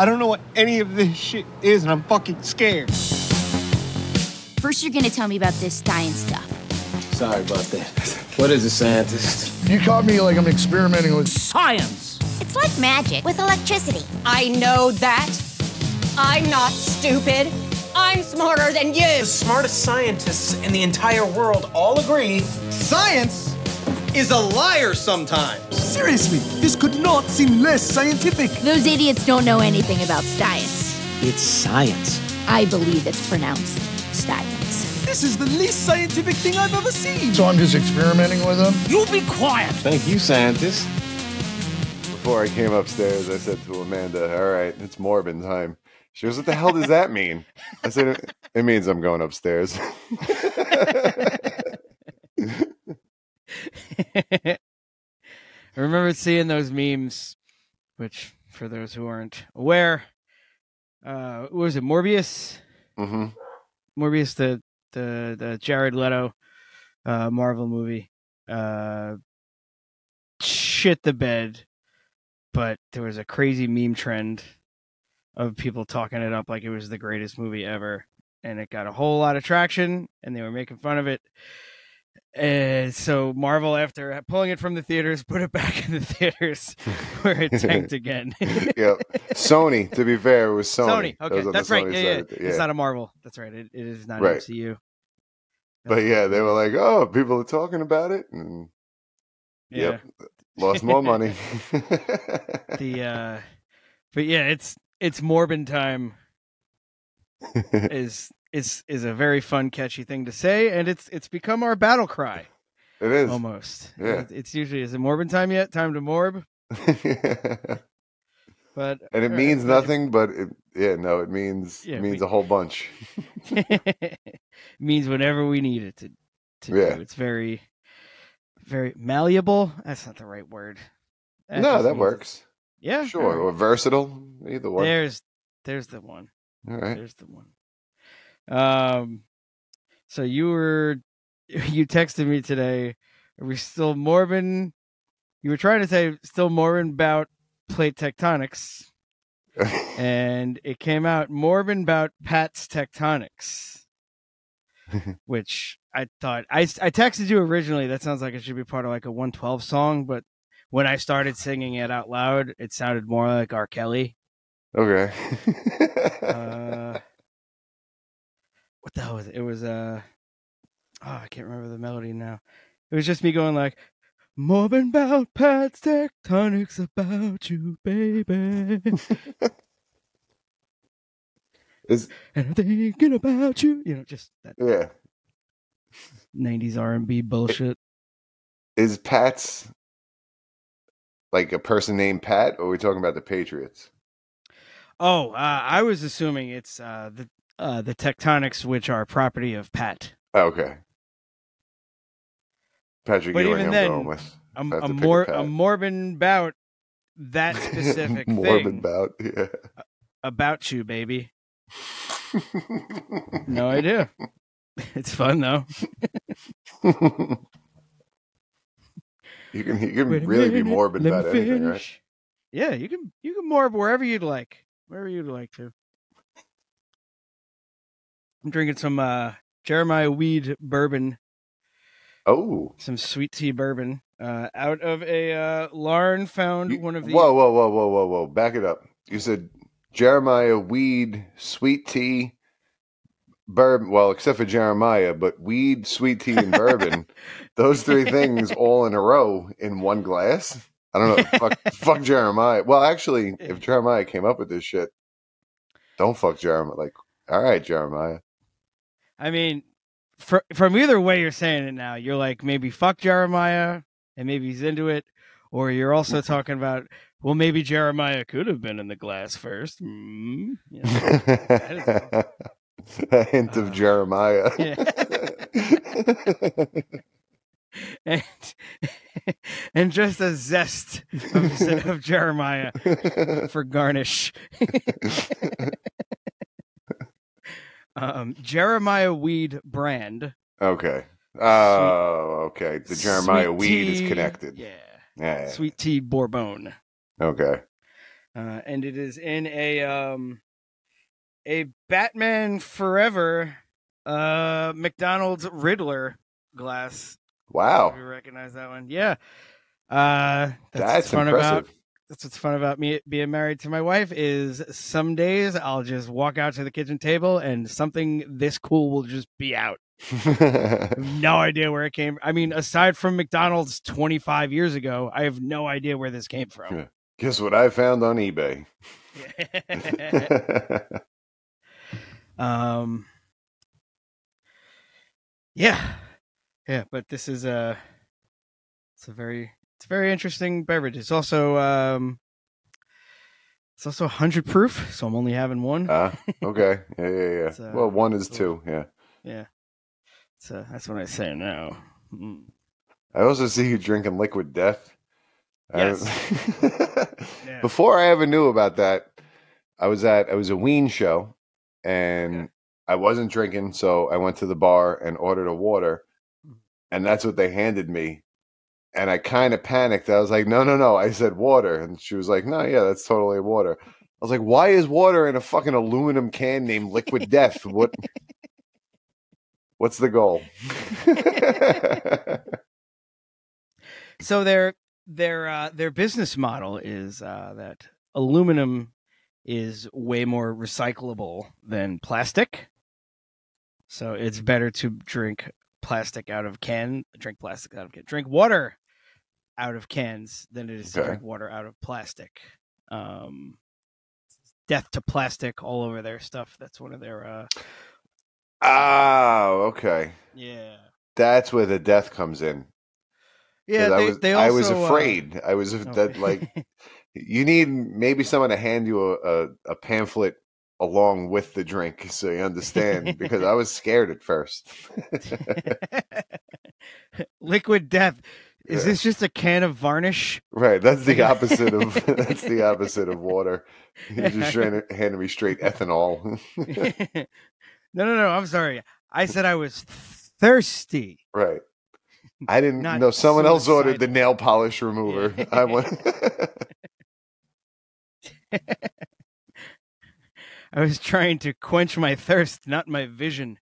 I don't know what any of this shit is, and I'm fucking scared. First, you're gonna tell me about this science stuff. Sorry about that. What is a scientist? You caught me like I'm experimenting with Science! It's like magic with electricity. I know that. I'm not stupid. I'm smarter than you. The smartest scientists in the entire world all agree Science is a liar sometimes. Seriously, this could not seem less scientific. Those idiots don't know anything about science. It's science. I believe it's pronounced science. This is the least scientific thing I've ever seen. So I'm just experimenting with them. You be quiet! Thank you, scientist. Before I came upstairs, I said to Amanda, "All right, it's Morbin time." She goes, "What the hell does that mean?" I said, "It- "It means I'm going upstairs." I remember seeing those memes, which, for those who aren't aware, uh, what was it Morbius? hmm Morbius, the the the Jared Leto uh, Marvel movie, uh, shit the bed, but there was a crazy meme trend of people talking it up like it was the greatest movie ever, and it got a whole lot of traction, and they were making fun of it. And so Marvel, after pulling it from the theaters, put it back in the theaters where it tanked again. yep. Sony. To be fair, it was Sony. Sony. Okay, that's right. Sony Yeah, yeah, side. It's not a Marvel. That's right. It, it is not Right. MCU. But yeah, they were like, "Oh, people are talking about it," and Yeah. yep, lost more money. the uh but yeah, it's it's Morbin time is is is a very fun, catchy thing to say, and it's it's become our battle cry it is. almost. Yeah. It's usually is it Morbin time yet? Time to Morb. But and it means right, nothing, but it, yeah, no, it means Yeah, means we- a whole bunch. means whenever we need it to to Yeah. do. It's very very malleable. That's not the right word. no, that works. Yeah, Sure, right. or versatile, either one. There's there's the one. All right. There's the one. Um, so you were you texted me today. Are we still Morbin? You were trying to say still Morbin about plate tectonics, and it came out Morbin about Pat's tectonics, which I thought I I texted you originally. That sounds like it should be part of like a 112 song, but when I started singing it out loud, it sounded more like R. Kelly. Okay. uh, what the hell was it? It was uh oh, I can't remember the melody now. It was just me going like Morbin about Pat's tectonics about you, baby. Is and I'm thinking about you. You know, just that yeah. nineties R and B bullshit. Is Pat's like a person named Pat, or are we talking about the Patriots? Oh, uh, I was assuming it's uh the uh the tectonics which are property of Pat. Oh, okay. Patrick But Ewing, even then, with. I'm I have to I'm a Pat. Morbin about that specific Morbid thing bout, yeah. about you, baby. No idea. It's fun though. you can you can Wait a really be morbid about anything, right? Yeah, you can you can morb wherever you'd like, wherever you'd like to. I'm drinking some uh Jeremiah Weed bourbon, Oh, some sweet tea bourbon, uh, out of a uh, Lauren found one of the. whoa, whoa, whoa, whoa, whoa, whoa! Back it up. You said Jeremiah weed, sweet tea, bourbon. Well, except for Jeremiah, but weed, sweet tea, and bourbon. those three things all in a row in one glass. I don't know. fuck, fuck Jeremiah. Well, actually, if Jeremiah came up with this shit, don't fuck Jeremiah. Like, all right, Jeremiah. I mean, fr- from either way you're saying it now, you're like maybe fuck Jeremiah and maybe he's into it, or you're also talking about well maybe Jeremiah could have been in the glass first. Mm, you know, a hint of Jeremiah. and and just a zest of, of Jeremiah for garnish. Um, Jeremiah Weed brand. Okay. Oh, okay. The Jeremiah Sweet weed is connected. Yeah. Yeah. Sweet tea Bourbon. Okay. uh, and it is in a um a Batman Forever uh McDonald's Riddler glass. Wow, you recognize that one, yeah. Uh, that's, that's, fun impressive. about that's what's fun about me being married to my wife is some days I'll just walk out to the kitchen table and something this cool will just be out. No idea where it came. I mean, aside from McDonald's 25 years ago, I have no idea where this came from. Guess what I found on eBay? um, yeah, yeah, but this is a it's a very it's a very interesting beverage. It's also um it's also 100 proof, so I'm only having one. Ah, okay. Yeah, yeah, yeah. Uh, well, one is two. Yeah. yeah, so that's what I say now. Mm. I also see you drinking liquid death. Yes. Yeah. Before I ever knew about that, I was at I was a Ween show, and I wasn't drinking, so I went to the bar and ordered a water, Mm. and that's what they handed me. And I kind of panicked. I was like, "No, no, no!" I said water, and she was like, "No, yeah, that's totally water." I was like, "Why is water in a fucking aluminum can named Liquid Death? What? What's the goal?" so their their uh, their business model is uh, that aluminum is way more recyclable than plastic. So it's better to drink plastic out of can, drink plastic out of can, drink water out of cans than it is to drink water out of plastic. Um, death to plastic all over their stuff. That's one of their uh, oh, okay. yeah. That's where the death comes in. Yeah, I was they I was also, uh, afraid. I was oh. that like you need maybe someone to hand you a, a, a pamphlet along with the drink so you understand because I was scared at first. liquid death. Is Yeah. this just a can of varnish? right, that's the opposite of that's the opposite of water. You're just trying to hand me straight ethanol. no, no, no. I'm sorry. I said I was thirsty. right. I didn't know someone else ordered the nail polish remover. I went I was trying to quench my thirst, not my vision.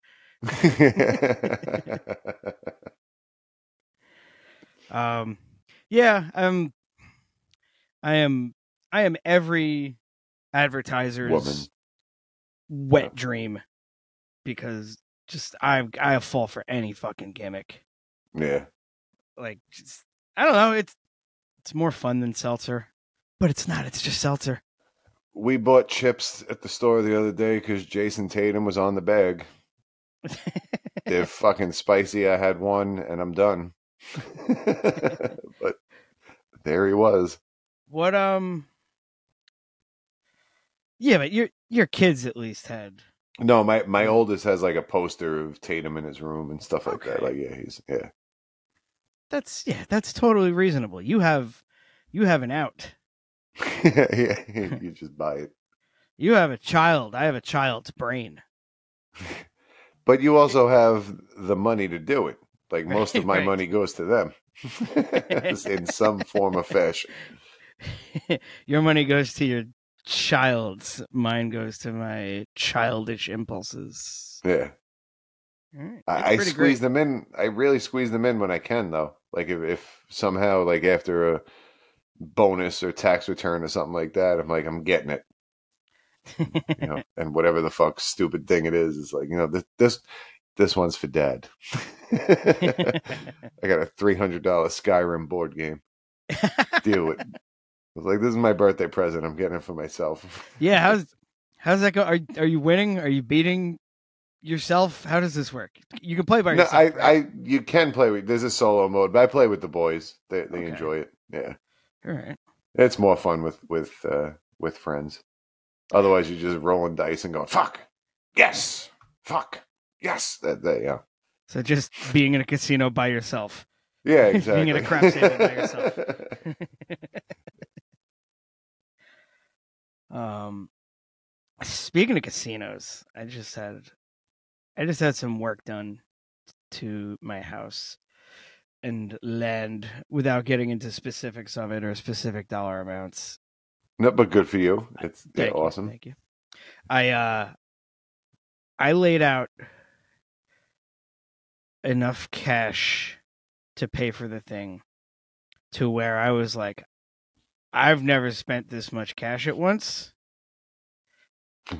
Um, yeah, um, I am. I am every advertiser's Woman. wet dream because just I I fall for any fucking gimmick. yeah. Like, just, I don't know. It's it's more fun than seltzer, but it's not. It's just seltzer. We bought chips at the store the other day because Jayson Tatum was on the bag. They're fucking spicy. I had one and I'm done. but there he was. what um? Yeah, but your your kids at least had. No, my my oldest has like a poster of Tatum in his room and stuff like that. Like, yeah, he's yeah. That's yeah. That's totally reasonable. You have you have an out. yeah, you just buy it. You have a child. I have a child's brain. But you also have the money to do it. Like most of my Right. money goes to them in some form of fashion. your money goes to your child's. Mine goes to my childish impulses. Yeah. Right. I, I squeeze great. them in. I really squeeze them in when I can, though. Like if, if somehow, like after a bonus or tax return or something like that, I'm like, I'm getting it, you know. and whatever the fuck stupid thing it is, is like, you know, this this this one's for dad. I got a three hundred dollar Skyrim board game. Deal with. I was like, this is my birthday present. I'm getting it for myself. yeah, how's how's that go? Are are you winning? Are you beating yourself? How does this work? You can play by No, yourself. I, right? I, you can play with. There's a solo mode, but I play with the boys. They, they Okay. enjoy it. Yeah. All right. It's more fun with with uh, with friends. Otherwise, you're just rolling dice and going "fuck, yes, fuck, yes." That, that yeah, So just being in a casino by yourself. yeah, exactly. Being in a crap table by yourself. Um, speaking of casinos, I just had, I just had some work done to my house and land without getting into specifics of it or specific dollar amounts. No, but good for you. It's yeah, Thank you, awesome. Thank you. I uh I laid out enough cash to pay for the thing to where I was like I've never spent this much cash at once.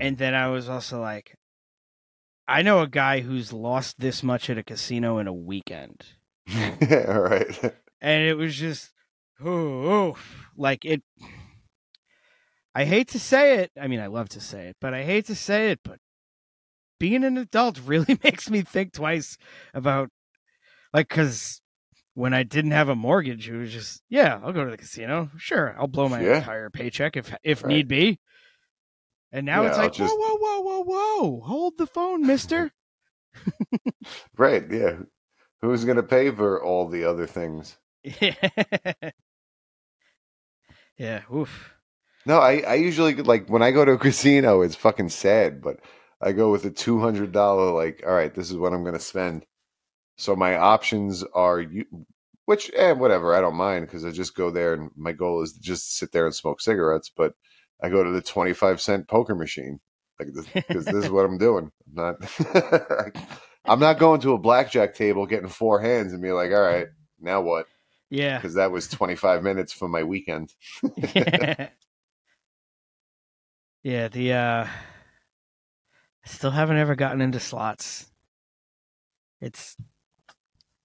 And then I was also like I know a guy who's lost this much at a casino in a weekend. All right. And it was just oh, like it I hate to say it. I mean, I love to say it, but I hate to say it, but being an adult really makes me think twice about like cuz when I didn't have a mortgage, it was just, yeah, I'll go to the casino. Sure, I'll blow my Yeah. entire paycheck if if Right. need be. And now Yeah, it's like, just- whoa, whoa, whoa, whoa, whoa! Hold the phone, Mister. Right. Yeah. Who's going to pay for all the other things? Yeah. yeah. Oof. No, I, I usually like when I go to a casino, it's fucking sad, but I go with a two hundred dollar like, all right, this is what I'm gonna spend. So my options are you, which eh, whatever, I don't mind because I just go there and my goal is to just sit there and smoke cigarettes. But I go to the twenty five cent poker machine, like because this is what I'm doing. I'm not, I'm not going to a blackjack table getting four hands and be like, all right, now what? Yeah. Because that was twenty five minutes for my weekend. yeah, yeah. the uh still haven't ever gotten into slots. It's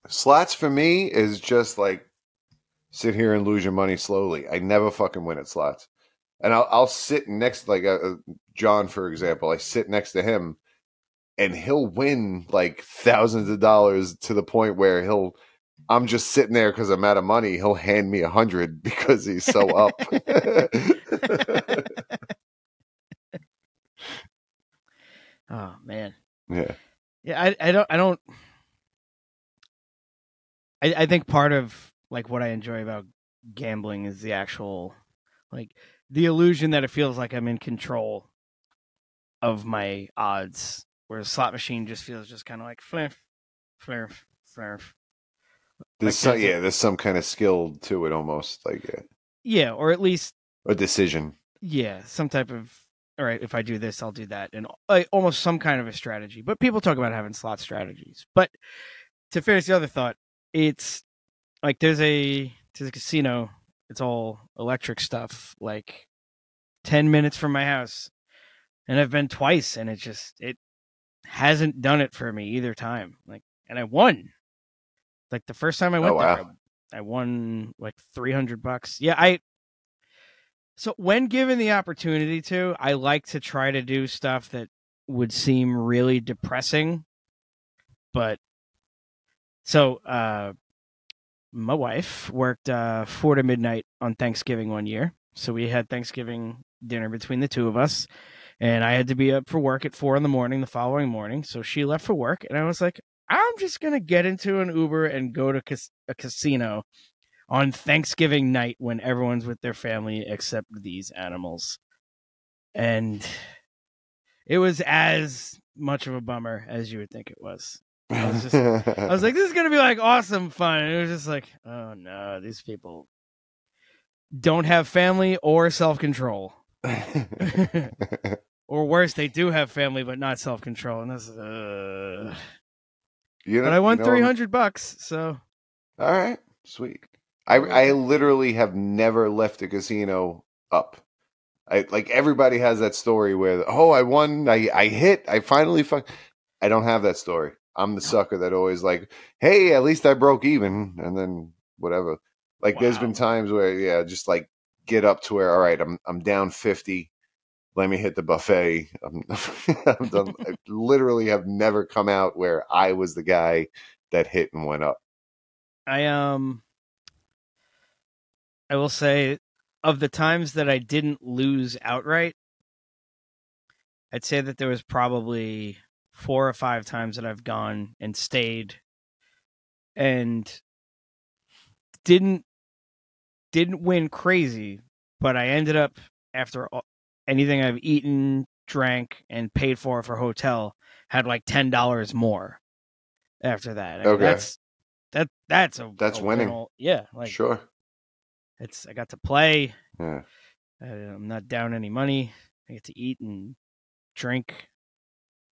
Slots for me is just like sit here and lose your money slowly. I never fucking win at slots, and I'll I'll sit next like uh, uh, John for example. I sit next to him, and he'll win like thousands of dollars to the point where he'll. I'm just sitting there because I'm out of money. He'll hand me a hundred because he's so up. oh man. yeah, Yeah, I I don't I don't I I think part of like what I enjoy about gambling is the actual like the illusion that it feels like I'm in control of my odds. Whereas slot machine just feels just kind of like flirf, flirf, flirf. there's Like, some, yeah, there's some kind of skill to it, almost like yeah, Yeah, or at least a decision. yeah, some type of all right. If I do this, I'll do that, and like almost some kind of a strategy. But people talk about having slot strategies. But to finish the other thought, it's like there's a there's a casino. It's all electric stuff. Like ten minutes from my house, and I've been twice, and it just it hasn't done it for me either time. Like, and I won. Like the first time I oh, went Oh, there, wow. I, I won like three hundred bucks. Yeah, I. So when given the opportunity to, I like to try to do stuff that would seem really depressing, but so uh my wife worked uh four to midnight on Thanksgiving one year. So we had Thanksgiving dinner between the two of us. And I had to be up for work at four in the morning the following morning. So she left for work and I was like, I'm just gonna get into an Uber and go to cas- a casino on Thanksgiving night when everyone's with their family except these animals. And it was as much of a bummer as you would think it was. I was just I was like, this is gonna be like awesome fun. And it was just like, oh no, these people don't have family or self control. or worse, they do have family but not self control. And this is uh... you know, But I won you know, three hundred bucks, so All right, sweet. I I literally have never left a casino up. I like everybody has that story where oh I won I I hit I finally fuck. I don't have that story. I'm the sucker that always like hey at least I broke even and then whatever. Like there's been times where yeah just like get up to where all right I'm I'm down fifty. Let me hit the buffet. I'm, I'm done. I literally have never come out where I was the guy that hit and went up. I um I will say of the times that I didn't lose outright, I'd say that there was probably four or five times that I've gone and stayed and didn't didn't win crazy, but I ended up after all- anything I've eaten, drank, and paid for for hotel had like ten dollars more after that. I mean, Okay. that's that that's a That's a winning. win all- yeah, like sure. It's I got to play. Yeah. I, I'm not down any money. I get to eat and drink.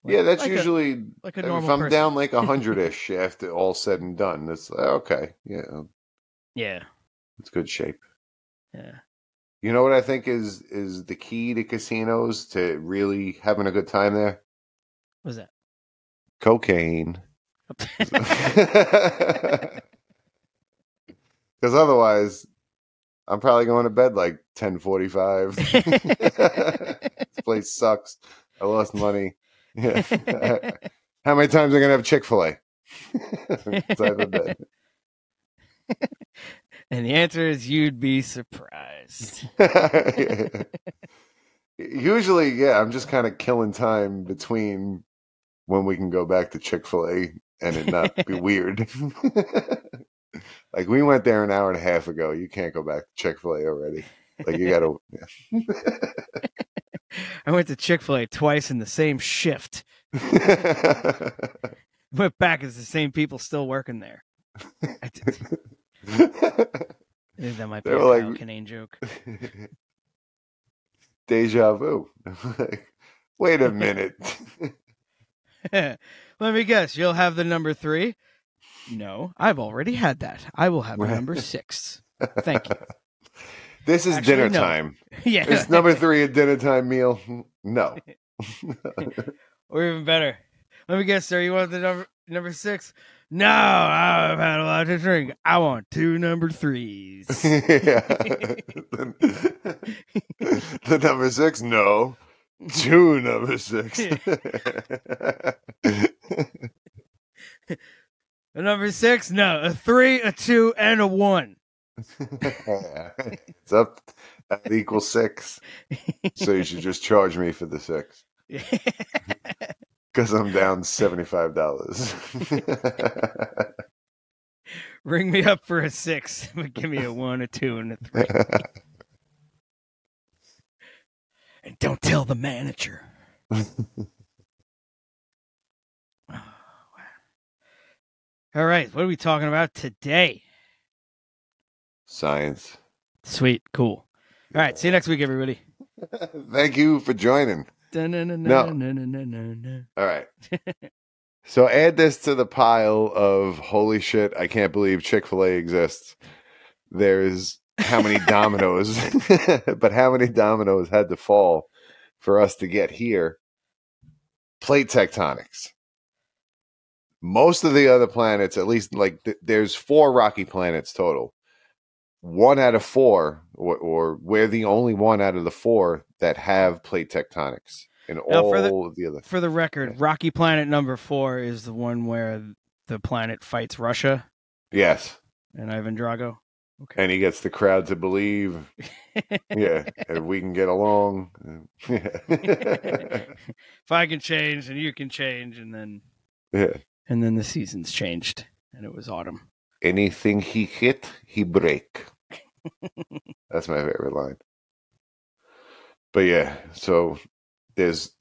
Like- yeah, that's like a- usually like a normal. if I'm person. down like a hundred ish after all said and done. That's like, uh, okay. Yeah, yeah, it's good shape. yeah. You know what I think is is the key to casinos to really having a good time there? What's that? Cocaine. Because otherwise, I'm probably going to bed like 10:45. this place sucks. I lost money. Yeah. How many times am I gonna have Chick Fil A? Inside the bed. and the answer is you'd be surprised. Usually, yeah, I'm just kind of killing time between when we can go back to Chick Fil A and it not be weird. Like we went there an hour and a half ago. You can't go back to Chick Fil A already. Like you gotta. I went to Chick Fil A twice in the same shift. Went back as the same people still working there. I did- I think that might be a like- Kinane joke. Deja vu. like, wait a minute. Let me guess. You'll have the number three. No, I've already had that. I will have the number six. Thank you. This is Actually, dinner no. time. Yeah. Is number three a dinner time meal? No. or even better. Let me guess, sir. You want the number number six? No, I've had a lot to drink. I want two number threes. yeah. the number six? No. Two number six. A number six? No, a three, a two, and a one. it's up that equals six. So you should just charge me for the six. Because I'm down seventy-five dollars. Ring me up for a six, but give me a one, a two, and a three. and don't tell the manager. All right, what are we talking about today? Science. Sweet, cool. All right, see you next week, everybody. Thank you for joining. No. All right. so add this to the pile of holy shit, I can't believe Chick fil A exists. There's how many dominoes, but how many dominoes had to fall for us to get here? Plate tectonics. Most of the other planets, at least like th- there's four rocky planets total. One out of four, or, or we're the only one out of the four that have plate tectonics. And Now, all for the- of the other For the record, Rocky Planet number four is the one where the planet fights Russia Yes. and Ivan Drago. Okay. And he gets the crowd to believe, yeah, if we can get along. if I can change and you can change, and then yeah. And then the seasons changed, and it was autumn. Anything he hit, he break. That's my favorite line. But yeah, so there's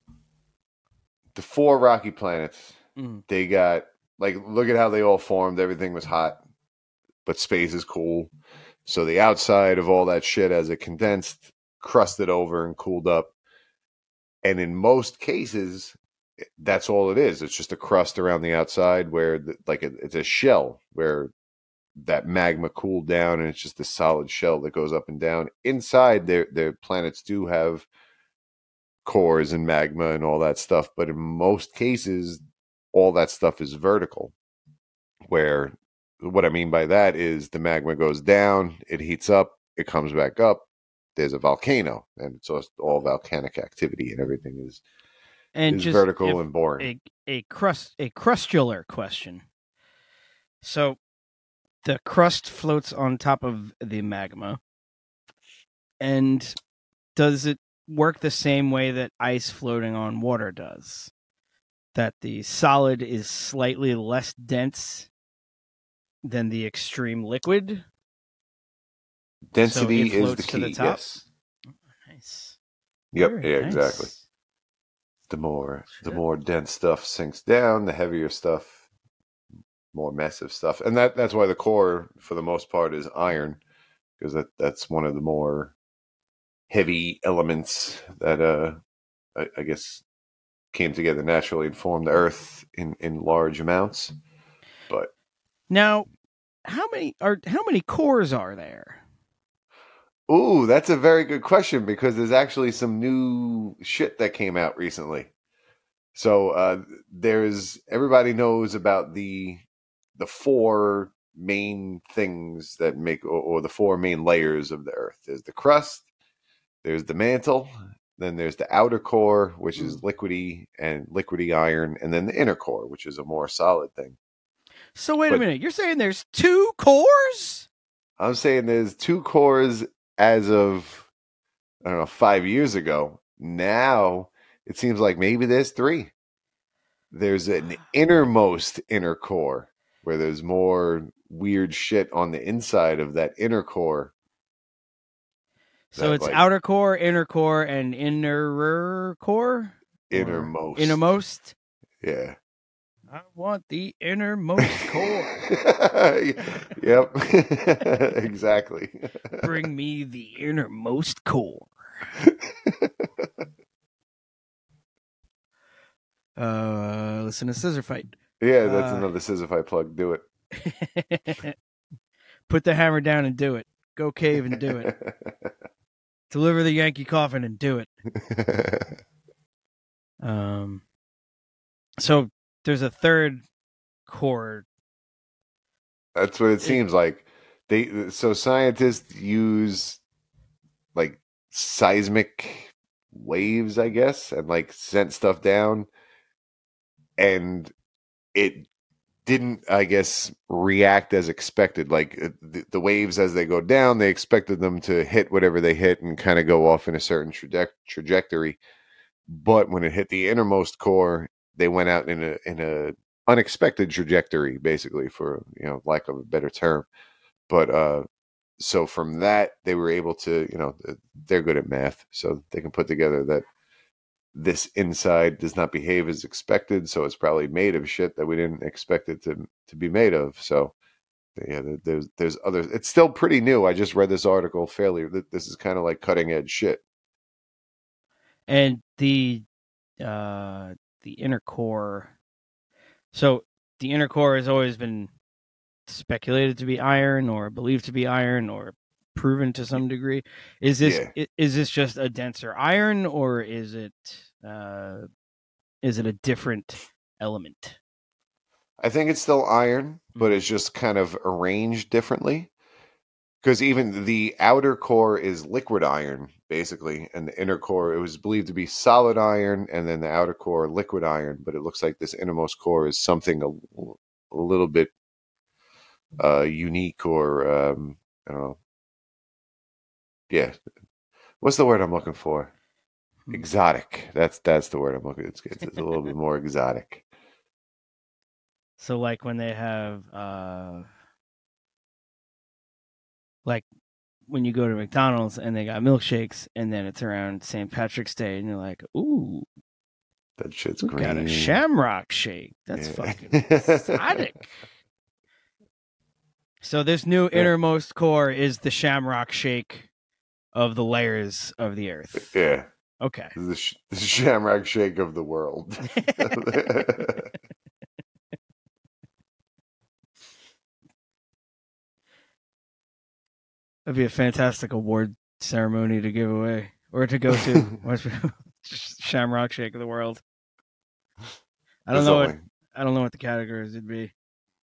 the four rocky planets. Mm. They got like look at how they all formed. Everything was hot, but space is cool. So the outside of all that shit as it condensed, crusted over and cooled up. And in most cases, that's all it is. It's just a crust around the outside where, the, like, it, it's a shell where that magma cooled down, and it's just a solid shell that goes up and down. Inside, their their planets do have cores and magma and all that stuff, but in most cases, all that stuff is vertical. Where what I mean by that is the magma goes down, it heats up, it comes back up. There's a volcano, and it's all volcanic activity, and everything is And is just vertical and boring. a a crust a crustular question. So the crust floats on top of the magma. And does it work the same way that ice floating on water does? That the solid is slightly less dense than the extreme liquid? Density is the key. the top? yes. Nice. Yep. Very yeah. nice. Exactly. The more the more dense stuff sinks down, the heavier stuff, more massive stuff, and that that's why the core, for the most part, is iron, because that that's one of the more heavy elements that uh I, I guess came together naturally and formed the earth in in large amounts. But Now, how many are how many cores are there? Ooh, that's a very good question because there's actually some new shit that came out recently. So uh, there's everybody knows about the the four main things that make or, or the four main layers of the earth. There's the crust, there's the mantle, then there's the outer core, which is liquidy and liquidy iron, and then the inner core, which is a more solid thing. So wait a minute, you're saying there's two cores? I'm saying there's two cores as of I don't know five years ago. Now it seems like maybe there's three. There's an innermost inner core where there's more weird shit on the inside of that inner core. So that, it's like, outer core, inner core, and inner core. innermost. Innermost. Yeah. I want the innermost core. yep. exactly. Bring me the innermost core. Uh, listen to Scissorfight. Yeah, that's Uh, another Scissorfight plug. Do it. Put the hammer down and do it. Go cave and do it. Deliver the Yankee coffin and do it. Um, so there's a third core. That's what it seems like. They so scientists use like seismic waves, I guess, and like sent stuff down, and it didn't, I guess, react as expected. Like uh, the, the waves as they go down, they expected them to hit whatever they hit and kind of go off in a certain traje- trajectory. But when it hit the innermost core, they went out in a in a unexpected trajectory, basically, for you know, lack of a better term. But uh, so from that, they were able to, you know, they're good at math, so they can put together that this inside does not behave as expected, so it's probably made of shit that we didn't expect it to to be made of. So yeah, there's there's other. It's still pretty new. I just read this article fairly. th- This is kind of like cutting edge shit. and the uh the inner core. So the inner core has always been speculated to be iron or believed to be iron or proven to some degree. Is this Yeah. is this just a denser iron or is it uh is it a different element? I think it's still iron, but it's just kind of arranged differently. Because even the outer core is liquid iron, basically, and the inner core it was believed to be solid iron, and then the outer core liquid iron. But it looks like this innermost core is something a, a little bit uh, unique, or um, I don't know. Yeah, what's the word I'm looking for? Exotic. That's that's the word I'm looking. It's, it's, it's a little bit more exotic. so like when they have uh like when you go to McDonald's and they got milkshakes and then it's around St. Patrick's Day and you're like, ooh, That shit's green. got a shamrock shake. That's Yeah. fucking exotic. So this new innermost core is the shamrock shake of the layers of the earth. Yeah. Okay. The, sh- the shamrock shake of the world. That'd be a fantastic award ceremony to give away or to go to. Shamrock Shake of the World. I don't There's know what I don't know what the categories would be.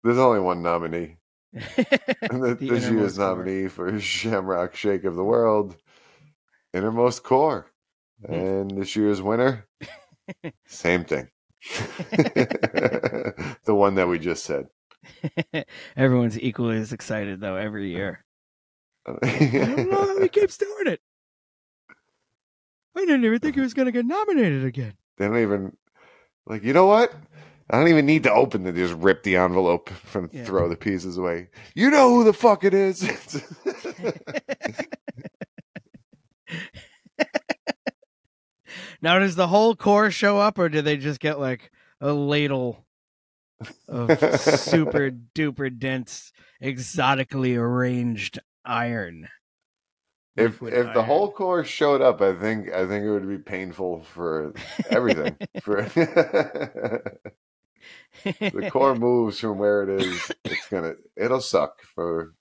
there's only one nominee. The, The this year's core. nominee for Shamrock Shake of the World, Innermost Core. Hmm. And this year's winner, same thing. the one that we just said. Everyone's equally as excited though every year. I don't know how he keeps doing it. I didn't even think he was going to get nominated again. They don't even like. You know what? I don't even need to open it. Just rip the envelope and Yeah. throw the pieces away. You know who the fuck it is. Now, does the whole core show up, or do they just get like a ladle of super duper dense, exotically arranged iron? If if the whole core showed up, I think I think it would be painful for everything. for the core moves from where it is, it's gonna it'll suck for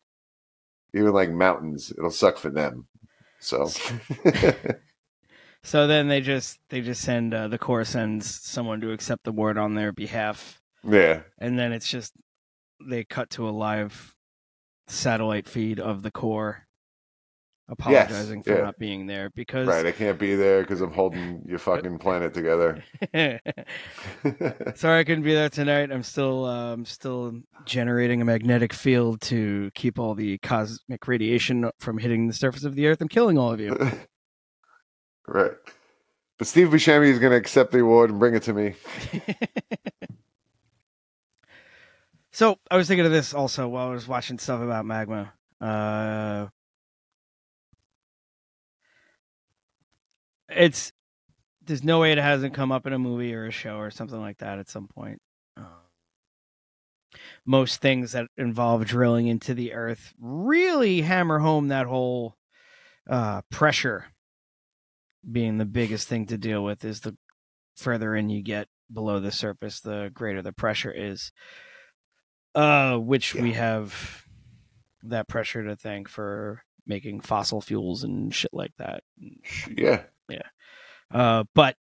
even like mountains. It'll suck for them. So So then they just they just send uh, the core sends someone to accept the word on their behalf, yeah, and then it's just they cut to a live satellite feed of the core apologizing for yeah. not being there because right. I can't be there because I'm holding your fucking planet together. Sorry, I couldn't be there tonight. I'm still uh, I'm still generating a magnetic field to keep all the cosmic radiation from hitting the surface of the Earth and killing all of you. right. But Steve Buscemi is going to accept the award and bring it to me. So I was thinking of this also while I was watching stuff about magma. Uh, it's there's no way it hasn't come up in a movie or a show or something like that at some point. Um, most things that involve drilling into the earth really hammer home that whole uh, pressure being the biggest thing to deal with is the further in you get below the surface the greater the pressure is uh which we have that pressure to thank for making fossil fuels and shit like that Yeah. Yeah. uh, but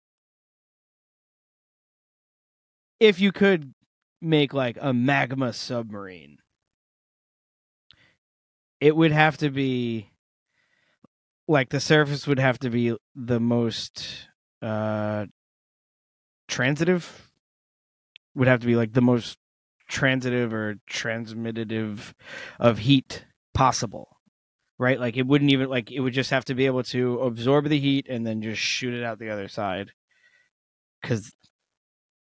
if you could make like a magma submarine, it would have to be like the surface would have to be the most uh transitive would have to be like the most transitive or transmitative of heat possible right? Like it wouldn't even like it would just have to be able to absorb the heat and then just shoot it out the other side. Because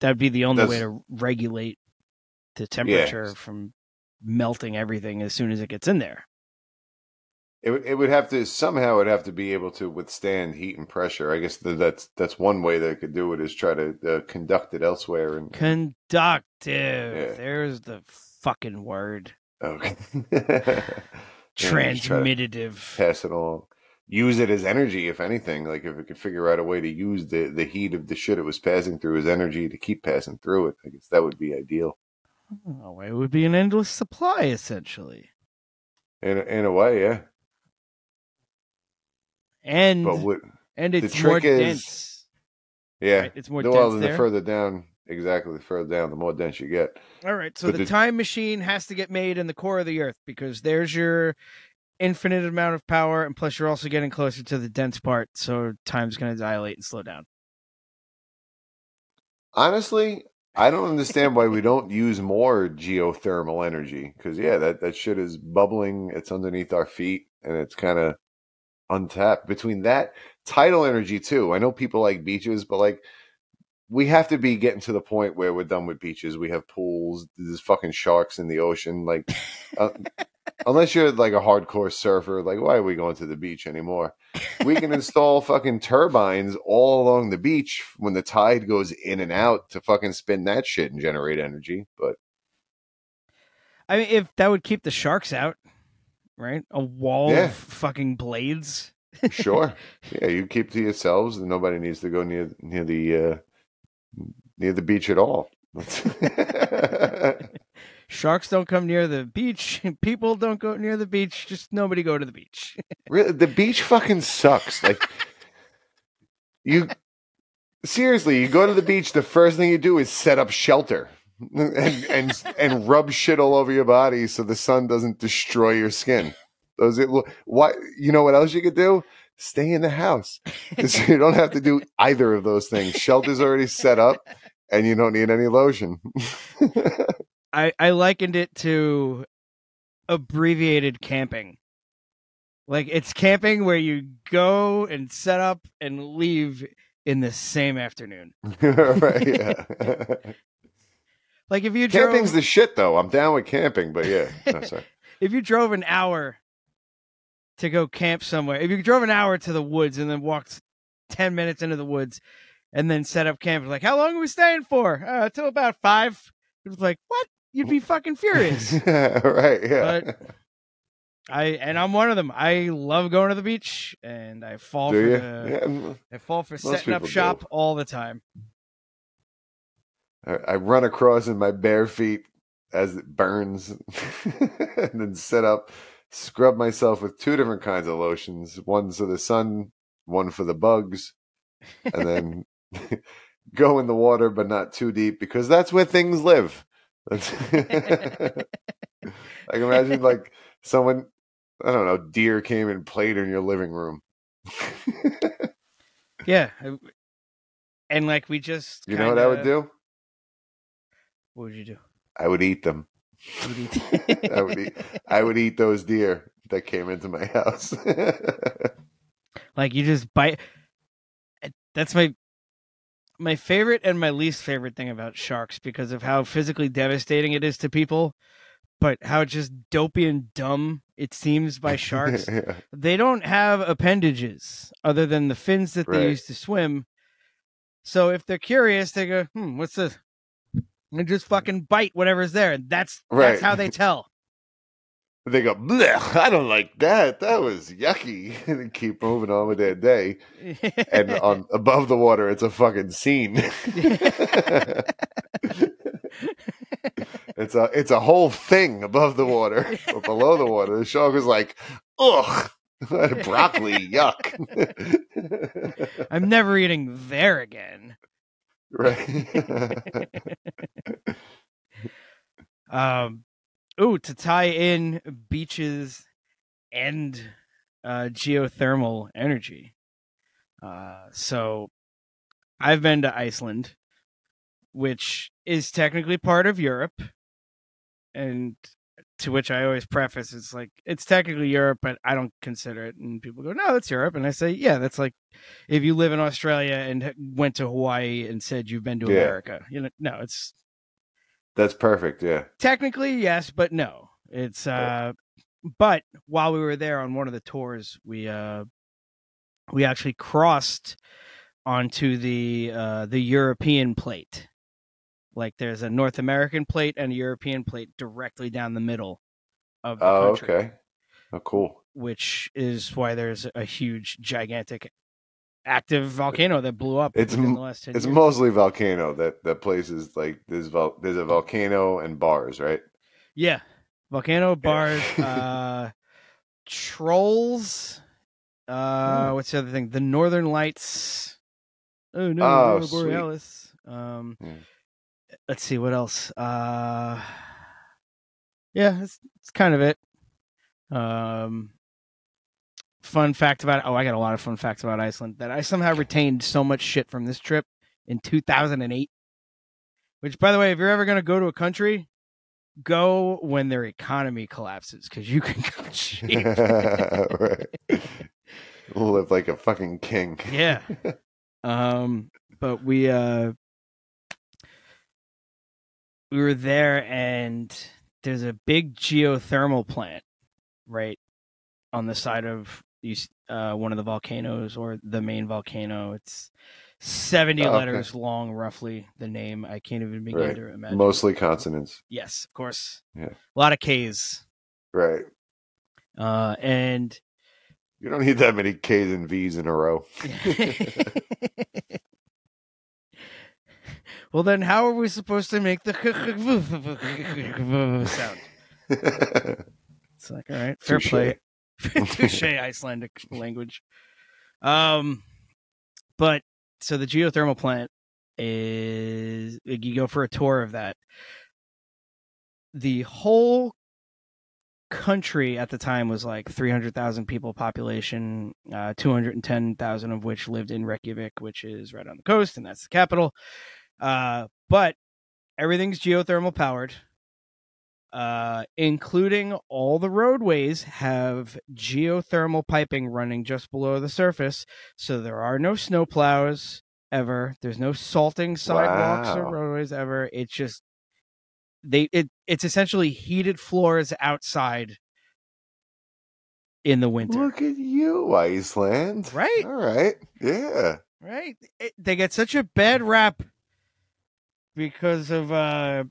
that'd be the only way to regulate the temperature from melting everything as soon as it gets in there It would- it would have to somehow it would have to be able to withstand heat and pressure. I guess that that's that's one way they could do it is try to uh, conduct it elsewhere and conductive Yeah. there's the fucking word okay. Yeah, just try to transmitative pass it along. Use it as energy, if anything. Like if it could figure out a way to use the the heat of the shit it was passing through as energy to keep passing through it, I guess that would be ideal. oh, it would be an endless supply essentially In a, in a way, yeah. And But what? and the it's more is- dense Yeah, right? it's more the, dense well, the further down, exactly, the further down, the more dense you get. All right, so the the- time machine has to get made in the core of the Earth because there's your infinite amount of power, and plus you're also getting closer to the dense part, so time's going to dilate and slow down. Honestly, I don't understand why we don't use more geothermal energy. Because yeah, that that shit is bubbling. It's underneath our feet, and it's kind of untapped. Between that tidal energy too, I know people like beaches, but like we have to be getting to the point where we're done with beaches. We have pools. There's fucking sharks in the ocean. Like, uh, unless you're like a hardcore surfer, like why are we going to the beach anymore? We can install fucking turbines all along the beach when the tide goes in and out to fucking spin that shit and generate energy. But I mean, if that would keep the sharks out, right? A wall Yeah. of fucking blades. sure, yeah, you keep to yourselves, and nobody needs to go near near the uh, near the beach at all. Sharks don't come near the beach. People don't go near the beach. Just nobody go to the beach. Really, the beach fucking sucks. Like you seriously, you go to the beach. The first thing you do is set up shelter and and and rub shit all over your body so the sun doesn't destroy your skin. Those it what you know what else you could do? Stay in the house. you don't have to do either of those things. Shelter's already set up, and you don't need any lotion. I, I likened it to abbreviated camping. Like it's camping where you go and set up and leave in the same afternoon. right? Yeah. Like if you drove, Camping's the shit, though. I'm down with camping, but yeah. No, sorry. if you drove an hour to go camp somewhere, if you drove an hour to the woods and then walked ten minutes into the woods and then set up camp, like how long are we staying for? Uh, till about five. It was like what? You'd be fucking furious. right? Yeah. But- I and I'm one of them. I love going to the beach, and I fall Do for the Yeah, I fall for Most setting up people do. shop all the time. I, I run across in my bare feet as it burns, and then set up, scrub myself with two different kinds of lotions: one for the sun, one for the bugs, and then go in the water, but not too deep because that's where things live. I like imagine like someone I don't know, deer came and played in your living room. Yeah, and like we just you know what I would do? What would you do? I would eat them. Would eat- I would eat. I would eat those deer that came into my house. like you just bite. That's my my favorite and my least favorite thing about sharks because of how physically devastating it is to people, but how just dopey and dumb it seems by sharks. Yeah. they don't have appendages other than the fins that they use to swim. So if they're curious, they go, "Hmm, what's this?" And just fucking bite whatever's there. And that's Right. that's how they tell. They go, Blech, I don't like that. That was yucky. And they keep moving on with their day. And on above the water, it's a fucking scene. it's a it's a whole thing above the water. But below the water, the shark is like, ugh, broccoli, yuck. I'm never eating there again. right. Um, ooh, to tie in beaches and uh, geothermal energy. Uh, so I've been to Iceland, which is technically part of Europe, and to which I always preface it's like it's technically Europe, but I don't consider it. And people go, "No, it's Europe," and I say, "Yeah, that's like if you live in Australia and went to Hawaii and said you've been to Yeah. America." You know, no, it's That's perfect. Yeah. technically yes but no it's uh but while we were there on one of the tours we uh we actually crossed onto the uh the european plate like there's a north american plate and a european plate directly down the middle of the Oh, country, okay. Oh, cool. which is why there's a huge gigantic active volcano that blew up It's within the last 10 It's years. mostly volcano. That that place is like there's vol- there's a volcano and bars, right? Yeah. Volcano bars, uh trolls. Uh what's the other thing? The Northern Lights. Oh no, Oh. Borealis. Um Yeah. Let's see what else. Uh Yeah, that's it's kind of it. Um fun fact about oh, I got a lot of fun facts about Iceland that I somehow retained so much shit from this trip in 2008. Which by the way, if you're ever going to go to a country, go when their economy collapses because you can go cheap. right. Live like a fucking king. yeah. Um, but we uh we were there and there's a big geothermal plant right on the side of these uh one of the volcanoes or the main volcano. It's 70 Oh, okay. letters long roughly the name. I can't even begin Right. to imagine. Mostly consonants. yes, of course. Yeah. A lot of K's. Right. Uh and You don't need that many K's and V's in a row. well, then how are we supposed to make the sound? It's like, all right, fair Touche. play. Touche, Icelandic language. Um, but so the geothermal plant is you go for a tour of that. The whole country at the time was like 300,000 people population, uh, 210,000 of which lived in Reykjavik, which is right on the coast, and that's the capital. Uh, but everything's geothermal powered, uh, including all the roadways have geothermal piping running just below the surface. So there are no snow plows ever. There's no salting sidewalks or roadways ever. It's just they it it's essentially heated floors outside in the winter. Look at you, Iceland. Right? All right. Yeah. right? It, they get such a bad rap because of uh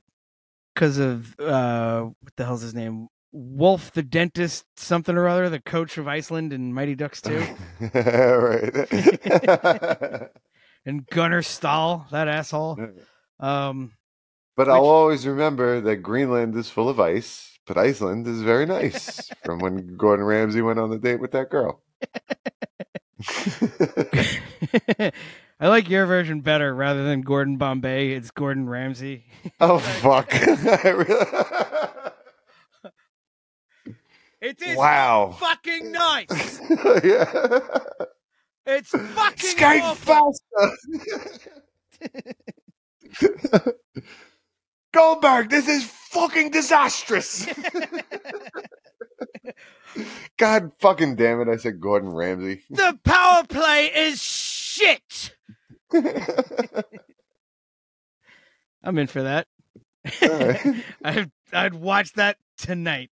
because of uh what the hell's his name? Wolf the dentist, something or other, the coach of Iceland and Mighty Ducks too. right. and Gunnar Stahl, that asshole. Um, but I'll always remember that Greenland is full of ice, but Iceland is very nice. from when Gordon Ramsay went on the date with that girl. I like your version better rather than Gordon Bombay. It's Gordon Ramsay. oh fuck! It is Wow. fucking nice. yeah. It's fucking Skate awful. faster. Goldberg, this is fucking disastrous. God fucking damn it! I said Gordon Ramsay. The power play is shit. I'm in for that. Alright. I'd I'd watch that tonight.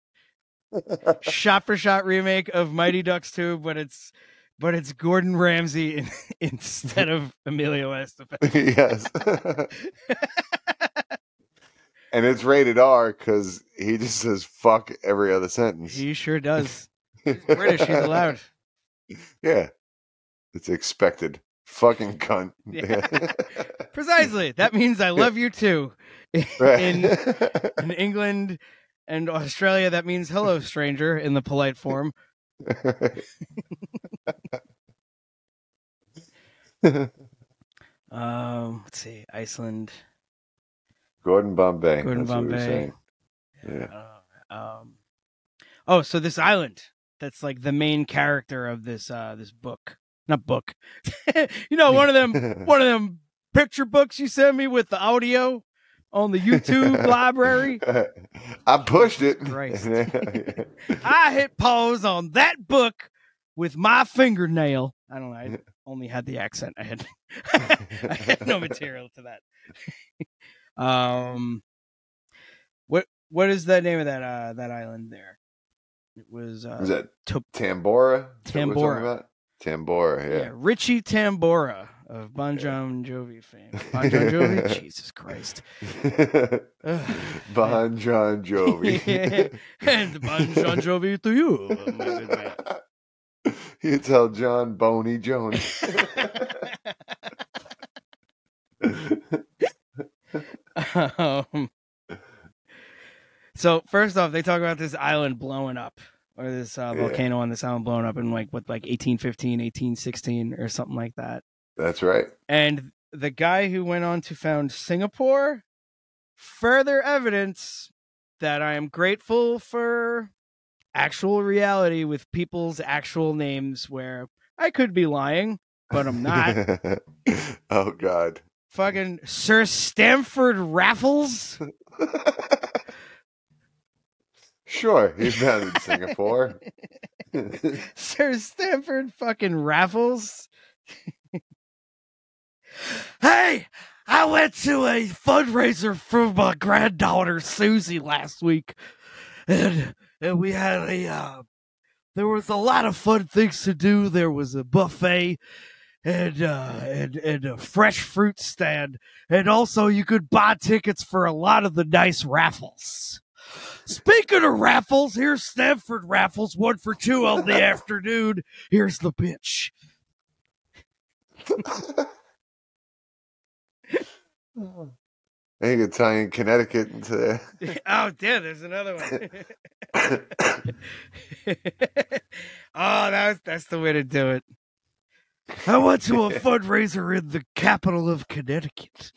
shot for shot remake of Mighty Ducks 2, but it's but it's Gordon Ramsay in, instead of Emilio Estevez. yes. and it's rated R because he just says fuck every other sentence. He sure does. He's British, he's allowed. Yeah. It's expected. Fucking cunt. Yeah. Precisely. That means I love you too. Right. In in England and Australia, that means hello, stranger, in the polite form. Um, let's see, Iceland, Gordon Bombay. Gordon that's what we Bombay. Yeah. Um, oh, so this island that's like the main character of this uh this book, not book. you know, one of them, one of them picture books you sent me with the audio on the YouTube library. I pushed it. I hit pause on that book with my fingernail. I don't know. I only had the accent. I had I had no material to that. um, what what is the name of that uh that island there? It was uh Was that To- Tambora? Is that what we're talking Tambora. Tambora, yeah. yeah. Richie Tambora of Bon Jovi fame. Bon Jovi, Jesus Christ. Bon John Jovi. and Bon Jon Jovi to you, my good man. you tell John Boney Jones. um, so first off, they talk about this island blowing up, or this uh, Yeah. volcano on this island blowing up in like what, like 1815, 1816, or something like that. That's right. And the guy who went on to found Singapore, further evidence that I am grateful for actual reality with people's actual names, where I could be lying, but I'm not. oh God. Fucking Sir Stamford Raffles. Sure, he found in Singapore. Sir Stanford fucking Raffles. hey, I went to a fundraiser for my granddaughter Susie last week, and and we had a uh, there was a lot of fun things to do. There was a buffet. And uh, and and a fresh fruit stand, and also you could buy tickets for a lot of the nice raffles. Speaking of raffles, here's Stanford raffles, one for two on the afternoon. Here's the pitch. I could tie in Connecticut into there. oh, damn, there's another one. oh, that's that's the way to do it. I went to a fundraiser in the capital of Connecticut.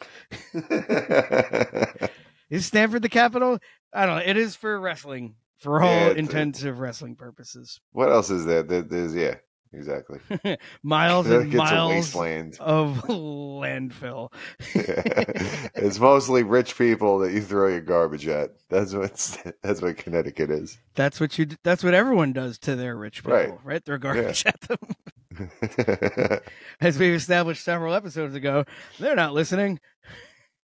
Is Stamford the capital? I don't know. It is for wrestling, for all Yeah, intensive wrestling purposes. what else is there? there there's yeah, exactly. miles and miles wasteland. of landfill. it's mostly rich people that you throw your garbage at. That's what that's what Connecticut is. That's what you. That's what everyone does to their rich people, Right. right? Throw garbage at them. As we've established several episodes ago, they're not listening.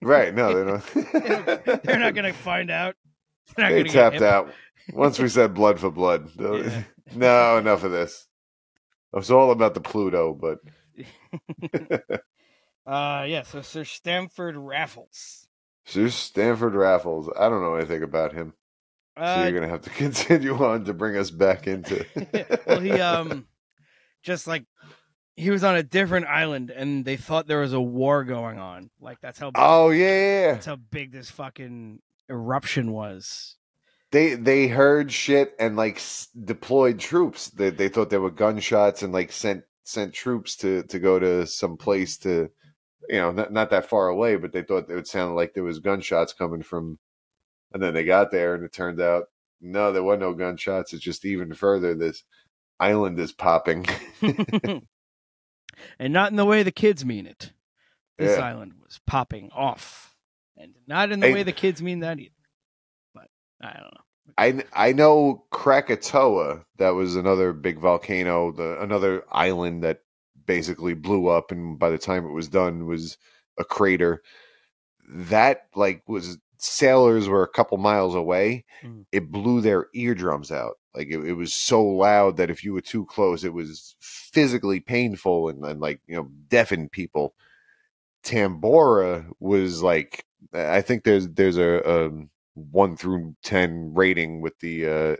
right? No, they don't. They're not going to find out. They tapped out once we said blood for blood. Yeah. No, enough of this. It was all about the Pluto, but Uh, yeah. So Sir Stamford Raffles. Sir Stamford Raffles. I don't know anything about him. so Uh, you're gonna have to continue on to bring us back into. well, he um, just like he was on a different island, and they thought there was a war going on. Like that's how. oh yeah, yeah, yeah. That's how big this fucking eruption was. They they heard shit and like s- deployed troops. They they thought there were gunshots and like sent sent troops to to go to some place to, you know, not not that far away, but they thought it would sound like there was gunshots coming from. And then they got there, and it turned out no, there were no gunshots. It's just even further. This island is popping. and not in the way the kids mean it. This Yeah. island was popping off, and not in the Hey. way the kids mean that either. But I don't know. I I know Krakatoa. That was another big volcano, the another island that basically blew up, and by the time it was done, was a crater. That like was sailors were a couple miles away. Mm. It blew their eardrums out. Like it, it was so loud that if you were too close, it was physically painful and, and like you know deafened people. Tambora was like I think there's there's a, um one through ten rating with the uh,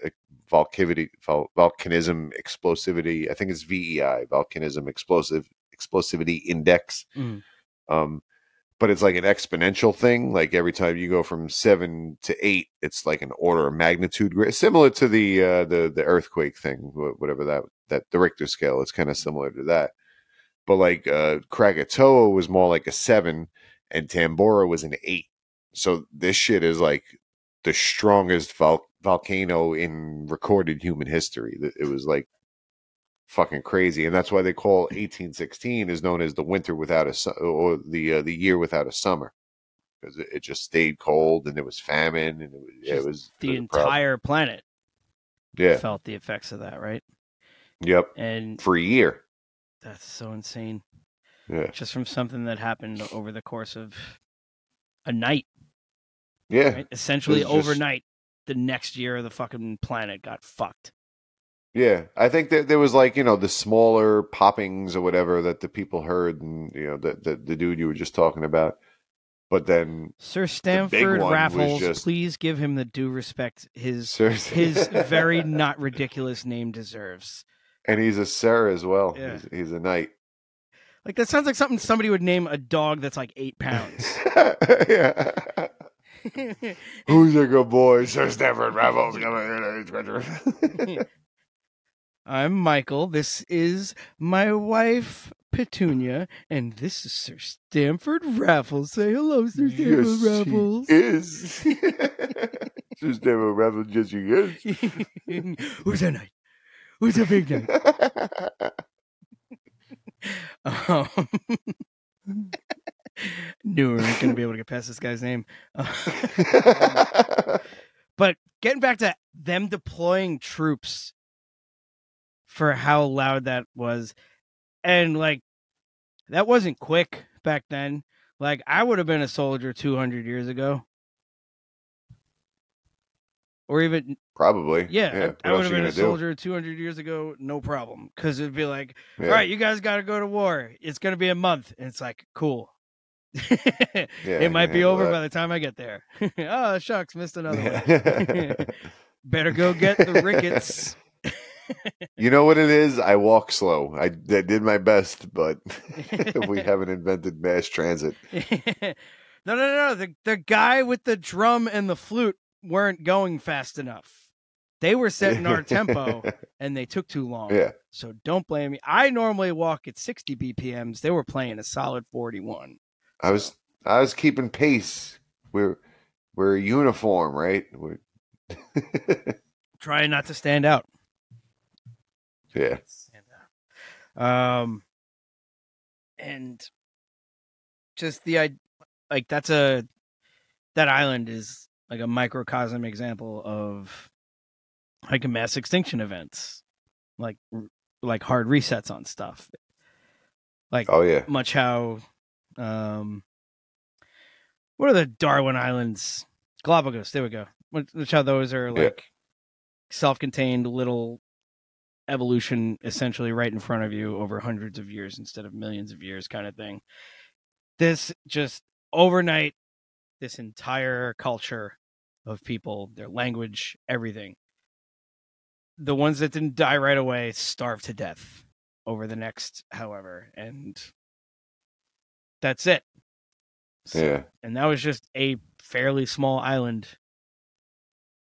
volcivity vol- volcanism explosivity. I think it's VEI volcanism explosive explosivity index. Mm. Um, but it's like an exponential thing. Like every time you go from seven to eight, it's like an order of magnitude, similar to the uh, the the earthquake thing, whatever that that the Richter scale. It's kind of similar to that. But like uh, Krakatoa was more like a seven, and Tambora was an eight. So this shit is like the strongest vol- volcano in recorded human history. It was like fucking crazy, and that's why they call 1816 is known as the winter without a su- or the uh, the year without a summer because it, it just stayed cold and there was famine and it was yeah, it was the it was entire planet yeah felt the effects of that, right? yep And for a year that's so insane. Yeah Just from something that happened over the course of a night, yeah right? Essentially was just- overnight, the next year the fucking planet got fucked. Yeah, I think that there was like you know the smaller poppings or whatever that the people heard, and you know the the, the dude you were just talking about. But then Sir Stanford one was Raffles, just- please give him the due respect his Sir- his very not ridiculous name deserves. and he's a sir as well. Yeah. He's, he's a knight. Like that sounds like something somebody would name a dog that's like eight pounds. yeah. Who's a good boy? Sir Stafford Raffles. I'm Michael. This is my wife Petunia, and this is Sir Stanford Raffles. Say hello, Sir Stanford yes, Raffles. is. Sir Stafford Raffles, yes, he is. Who's a knight? Who's a big knight? Um, knew we weren't going to be able to get past this guy's name. but getting back to them deploying troops for how loud that was, and like that wasn't quick back then. Like I would have been a soldier 200 years ago. Or even Probably. yeah, What I, I would have been a gonna do? soldier 200 years ago, no problem. Because it'd be like, Yeah. all right, you guys got to go to war. It's going to be a month. And it's like, cool. you it might be over that. by the time I get there. oh, shucks, missed another one. Better go get the rickets. You know what it is? I walk slow. I, I did my best, but we haven't invented mass transit. no, no, no. The, the guy with the drum and the flute weren't going fast enough. They were setting our tempo and they took too long. Yeah. So don't blame me. I normally walk at 60 BPMs. They were playing a solid 41. I was I was keeping pace. We're we're uniform, right? We're Trying not to stand out. yeah. Um, and just the i like that's a that island is like a microcosm example of like a mass extinction events, like like hard resets on stuff, like Oh yeah. much how um what are the Darwin Islands? Galapagos. There we go. Which how those are Yeah. like self-contained little evolution essentially right in front of you over hundreds of years instead of millions of years kind of thing. This just overnight this entire culture of people, their language, everything. The ones that didn't die right away starved to death over the next however, and that's it. So- Yeah. and that was just a fairly small island.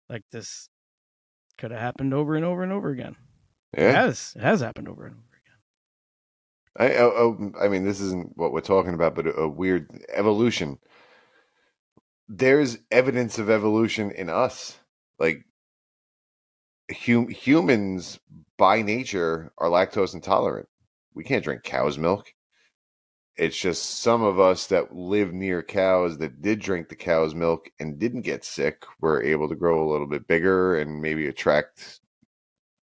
Like this could have happened over and over and over again. It has. It has happened over and over again. I, oh, oh, I mean, this isn't what we're talking about, but a, a weird evolution. There's evidence of evolution in us. Like hum, humans, by nature, are lactose intolerant. We can't drink cow's milk. It's just some of us that live near cows that did drink the cow's milk and didn't get sick were able to grow a little bit bigger and maybe attract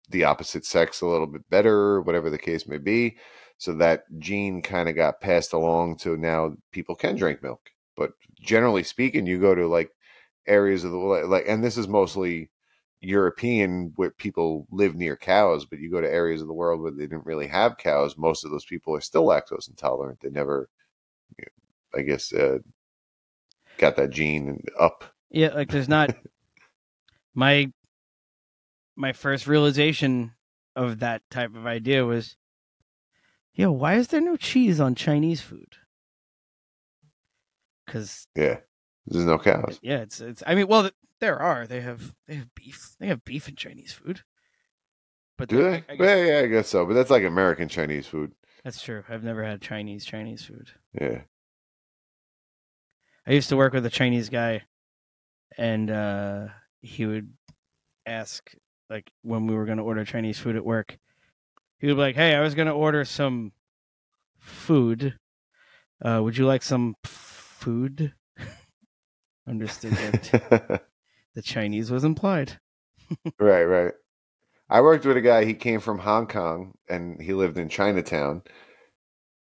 the opposite sex a little bit better, whatever the case may be. So that gene kind of got passed along to now people can drink milk. But generally speaking, you go to like areas of the world like, and this is mostly European where people live near cows, but you go to areas of the world where they didn't really have cows. Most of those people are still lactose intolerant. They never, you know, I guess, uh, got that gene up. Yeah, like there's not my my first realization of that type of idea was, yeah, why is there no cheese on Chinese food? Because Yeah, there's no cows. yeah, it's it's. I mean, well, there are. They have they have beef. They have beef in Chinese food. But Do the- they? I guess- yeah, yeah, I guess so. But that's like American Chinese food. that's true. I've never had Chinese Chinese food. Yeah. I used to work with a Chinese guy, and uh, he would ask, like, when we were going to order Chinese food at work, he would be like, "Hey, I was going to order some food. Uh, would you like some food?" Understood that the Chinese was implied. right, right. I worked with a guy. He came from Hong Kong and he lived in Chinatown.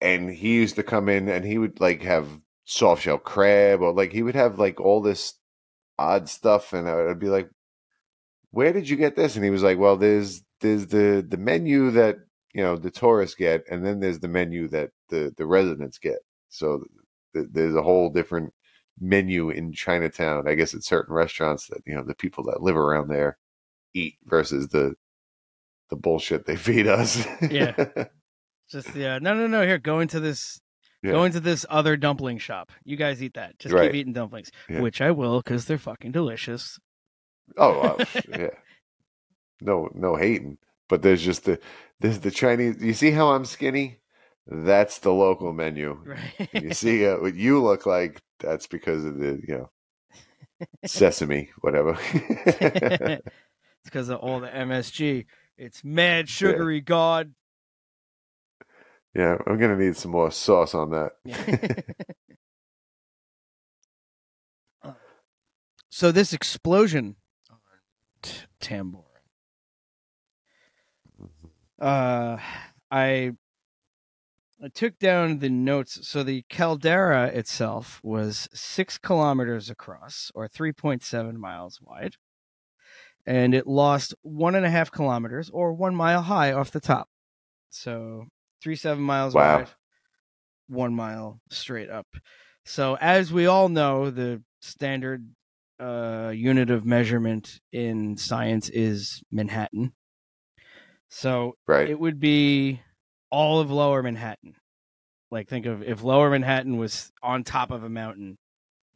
And he used to come in and he would like have soft shell crab or like he would have like all this odd stuff. And I would be like, "Where did you get this?" And he was like, "Well, there's there's the the menu that you know the tourists get, and then there's the menu that the the residents get. So there's a whole different menu in Chinatown. I guess at certain restaurants that you know the people that live around there eat versus the the bullshit they feed us. Yeah. Just yeah, no, no, no. Here, go into this. Yeah. Go into this other dumpling shop. You guys eat that. Just Right. keep eating dumplings, Yeah. which I will because they're fucking delicious. Oh, oh wow. yeah. No, no hating. But there's just the there's the Chinese. You see how I'm skinny? That's the local menu. Right. You see uh, what you look like? That's because of the you know sesame, whatever. it's because of all the MSG. It's mad sugary god. yeah, I'm gonna need some more sauce on that. so this explosion on T- Tambora. Uh, I I took down the notes. So the caldera itself was six kilometers across, or three point seven miles wide, and it lost one and a half kilometers, or one mile high, off the top. So three seven miles Wow. wide, one mile straight up. So as we all know, the standard uh, unit of measurement in science is Manhattan. So Right. it would be all of lower Manhattan. Like think of if lower Manhattan was on top of a mountain,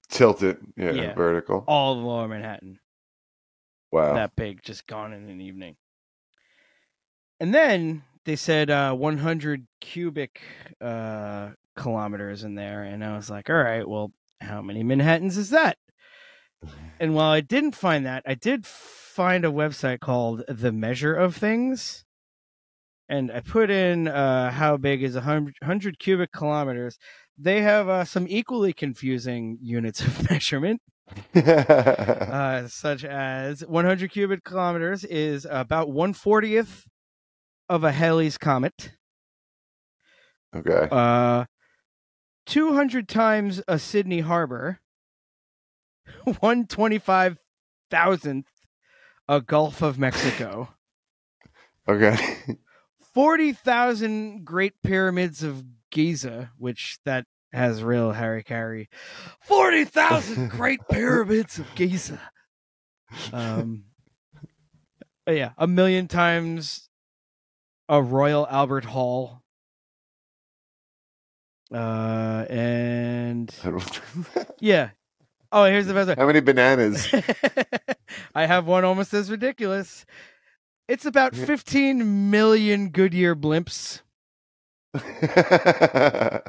Tilt it, yeah, Yeah. vertical. all of lower Manhattan, Wow. that big, just gone in an evening. And then they said uh, 100 cubic uh, kilometers in there, and I was like, all right, well, how many Manhattans is that? And while I didn't find that, I did find a website called The Measure of Things. And I put in uh, how big is a 100, 100 cubic kilometers. They have uh, some equally confusing units of measurement, uh, such as 100 cubic kilometers is about 140th of a Halley's Comet. okay. Uh, 200 times a Sydney Harbor. 125,000th a Gulf of Mexico. Okay. 40,000 Great Pyramids of Giza, which that has real Harry Carey. 40,000 Great Pyramids of Giza. Um, yeah, a million times a Royal Albert Hall. Uh, and yeah. Oh, here's the best. How many bananas? I have one almost as ridiculous. It's about 15 million Goodyear blimps.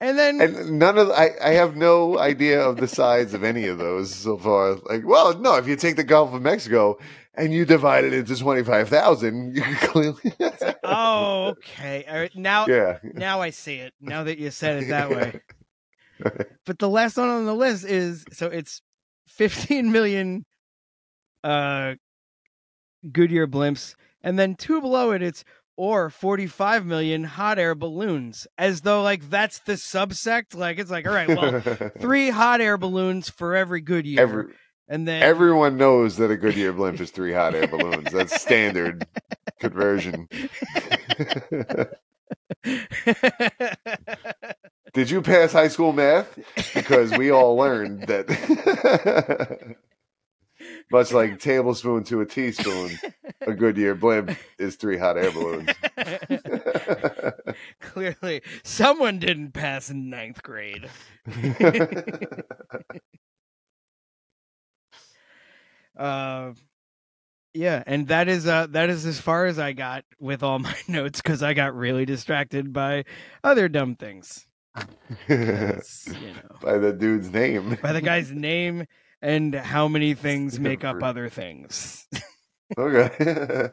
And then and none of I, I have no idea of the size of any of those so far. Like, well, no, if you take the Gulf of Mexico and you divide it into twenty five thousand, you can clearly. oh, okay. All right, now, Yeah. now I see it. Now that you said it that way. But the last one on the list is so it's 15 million uh Goodyear blimps, and then two below it, it's or 45 million hot air balloons, as though like that's the subsect. Like it's like, all right, well, three hot air balloons for every Goodyear, Every, and then everyone knows that a Goodyear blimp is three hot air balloons. That's standard conversion. Did you pass high school math? Because we all learned that, much like tablespoon to a teaspoon, a Goodyear blimp is three hot air balloons. Clearly, someone didn't pass in ninth grade. uh, yeah, and that is uh that is as far as I got with all my notes because I got really distracted by other dumb things. you know, By the dude's name. by the guy's name and how many things make up other things. Okay.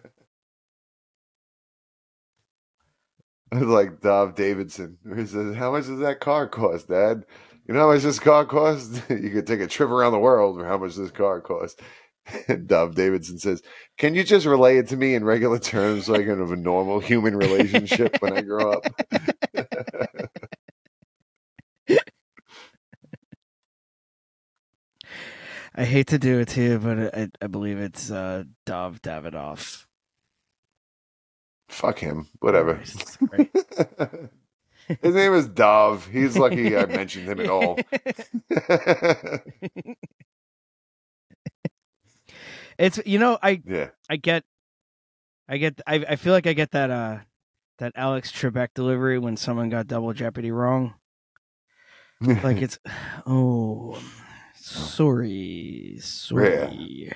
I was like Dov Davidson. He says, How much does that car cost, Dad? You know how much this car costs? you could take a trip around the world for how much this car costs. Dov Davidson says, Can you just relay it to me in regular terms so I can have a normal human relationship when I grow up? I hate to do it to you, but I, I believe it's uh, Dov Davidoff. Fuck him. Whatever. His name is Dov. He's lucky I mentioned him at all. It's you know I yeah. I get I get I I feel like I get that uh that Alex Trebek delivery when someone got double jeopardy wrong. Like it's oh sorry sorry.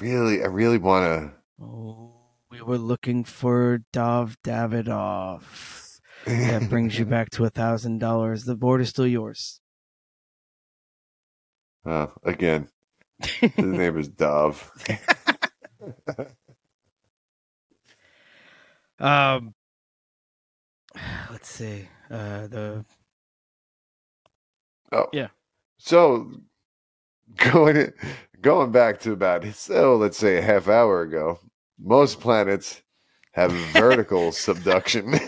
really, I really want to. Oh, we were looking for Dov Davidoff. That brings you back to a thousand dollars. The board is still yours. Uh, again, his name is Dov. Um, let's see. Uh, the Oh, Yeah. So going going back to about so let's say a half hour ago, most planets have vertical subduction.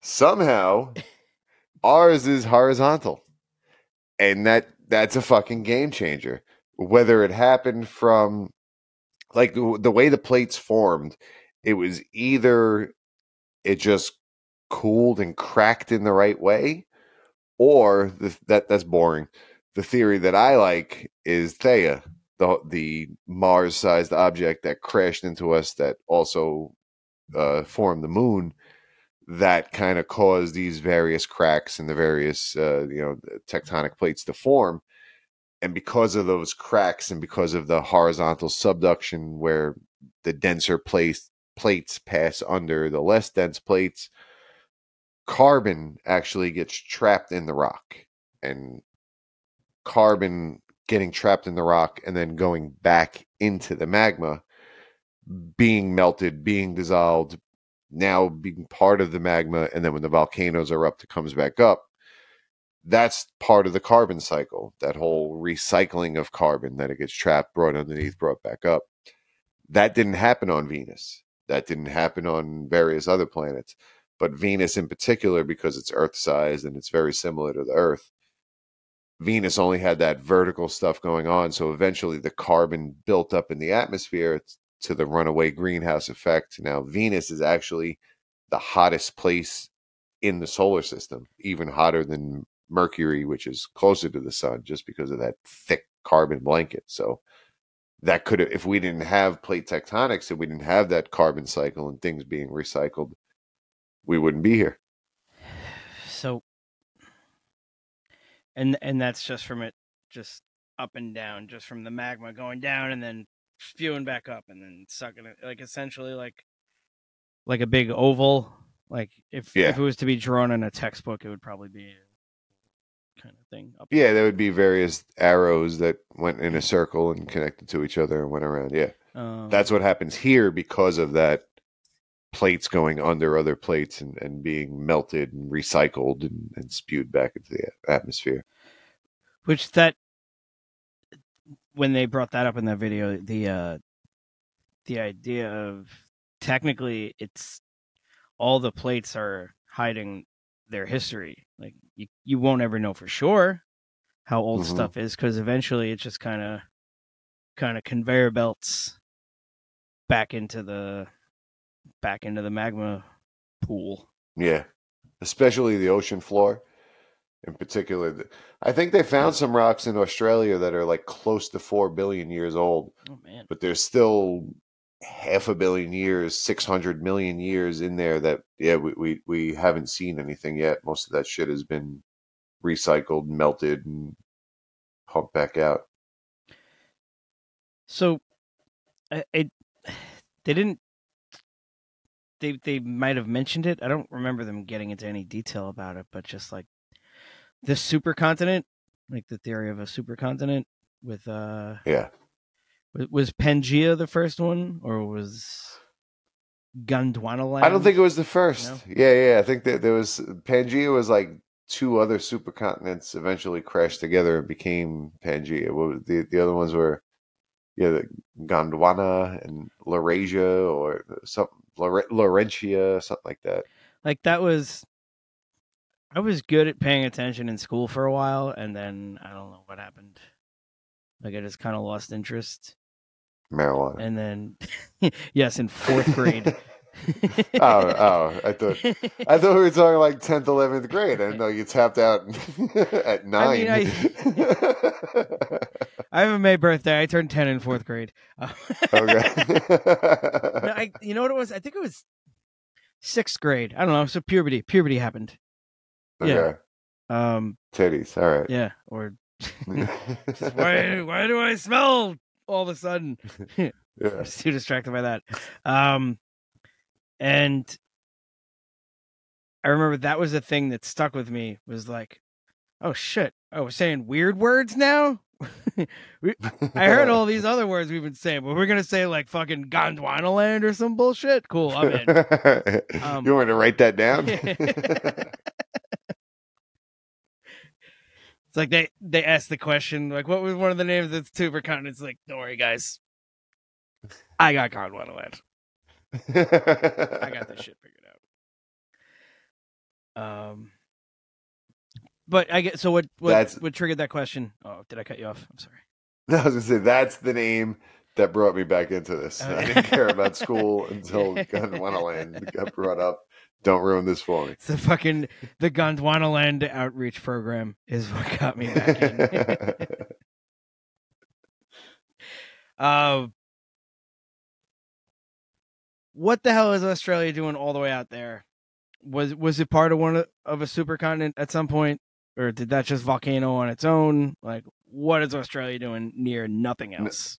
Somehow, ours is horizontal, and that that's a fucking game changer. Whether it happened from like the, the way the plates formed, it was either it just cooled and cracked in the right way, or the, that that's boring. The theory that I like is Theia, the the Mars-sized object that crashed into us that also uh, formed the moon. That kind of caused these various cracks in the various uh, you know tectonic plates to form, and because of those cracks and because of the horizontal subduction where the denser place plates pass under the less dense plates carbon actually gets trapped in the rock. And carbon getting trapped in the rock and then going back into the magma being melted being dissolved now being part of the magma and then when the volcanoes erupt it comes back up that's part of the carbon cycle that whole recycling of carbon that it gets trapped brought underneath brought back up. That didn't happen on venus. That didn't happen on various other planets. But venus in particular because it's earth sized and it's very similar to the earth venus only had that vertical stuff going on. So eventually the carbon built up in the atmosphere to the runaway greenhouse effect. Now Venus is actually the hottest place in the solar system, even hotter than Mercury, which is closer to the sun, just because of that thick carbon blanket. So that could have, if we didn't have plate tectonics and we didn't have that carbon cycle and things being recycled, we wouldn't be here. So, and and that's just from it, just up and down, just from the magma going down and then spewing back up and then sucking it, like essentially like like a big oval. Like if Yeah. if it was to be drawn in a textbook, it would probably be a kind of thing. Up Yeah, there would be various arrows that went in a circle and connected to each other and went around. Yeah. Um, That's what happens here because of that plates going under other plates and, and being melted and recycled and, and spewed back into the atmosphere. which that when they brought that up in that video the uh the idea of technically it's all the plates are hiding their history you you won't ever know for sure how old Mhm. stuff is because eventually it just kind of kind of conveyor belts back into the back into the magma pool Yeah. Especially the ocean floor in particular. I think they found some rocks in Australia that are like close to 4 billion years old, oh man but there's still half a billion years, 600 million years in there that, yeah, we, we, we haven't seen anything yet. Most of that shit has been recycled, melted, and pumped back out. So, I, I they didn't. They they might have mentioned it. I don't remember them getting into any detail about it, but just like the supercontinent, like the theory of a supercontinent with uh, Yeah. Was, Pangea the first one or was Gondwana land? I don't think it was the first. No? Yeah, yeah. I think that there was Pangea was like two other supercontinents eventually crashed together and became Pangea. What the the other ones were yeah, the Gondwana and Laurasia or something Laure- Laurentia, something like that. like that was. I was good at paying attention in school for a while, and then I don't know what happened. Like I just kind of lost interest. Marijuana. and then yes in fourth grade oh, oh! I thought I thought we were talking like tenth, eleventh grade. I didn't know you tapped out at nine. I mean, i have a may birthday i turned 10 in fourth grade okay. no, I, you know what it was i think it was sixth grade i don't know so puberty puberty happened yeah. okay. um Titties. All right. yeah or just, why, why do i smell all of a sudden I yeah. was too distracted by that. Um, and I remember that was a thing that stuck with me was like, oh shit, oh, we're saying weird words now. We- I heard all these other words we've been saying, but we're gonna say like fucking Gondwana land or some bullshit. Cool, I'm in. Um, you want to write that down? It's like they they asked the question like, what was one of the names of the supercontinents? Like, don't worry, guys, I got Gondwana land. I got this shit figured out. Um, but I get so what what That's- what triggered that question? Oh, did I cut you off? I'm sorry. I was gonna say that's the name that brought me back into this. I didn't care about school until Gondwana Land got brought up. Don't ruin this for me. It's the fucking the Gondwana land outreach program is what got me back in. Um, what the hell is Australia doing all the way out there? Was was it part of one of, of a supercontinent at some point, or did that just volcano on its own? Like, what is Australia doing near nothing else?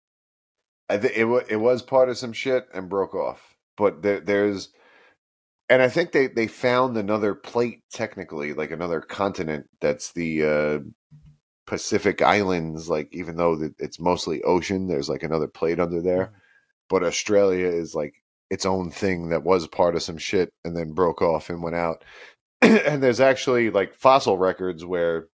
I think it wa- it was part of some shit and broke off. But there, there's, and I think they they found another plate technically, like another continent that's the uh, Pacific Islands. Like even though it's mostly ocean, there's like another plate under there. But Australia is like its own thing that was part of some shit and then broke off and went out. and there's actually like fossil records where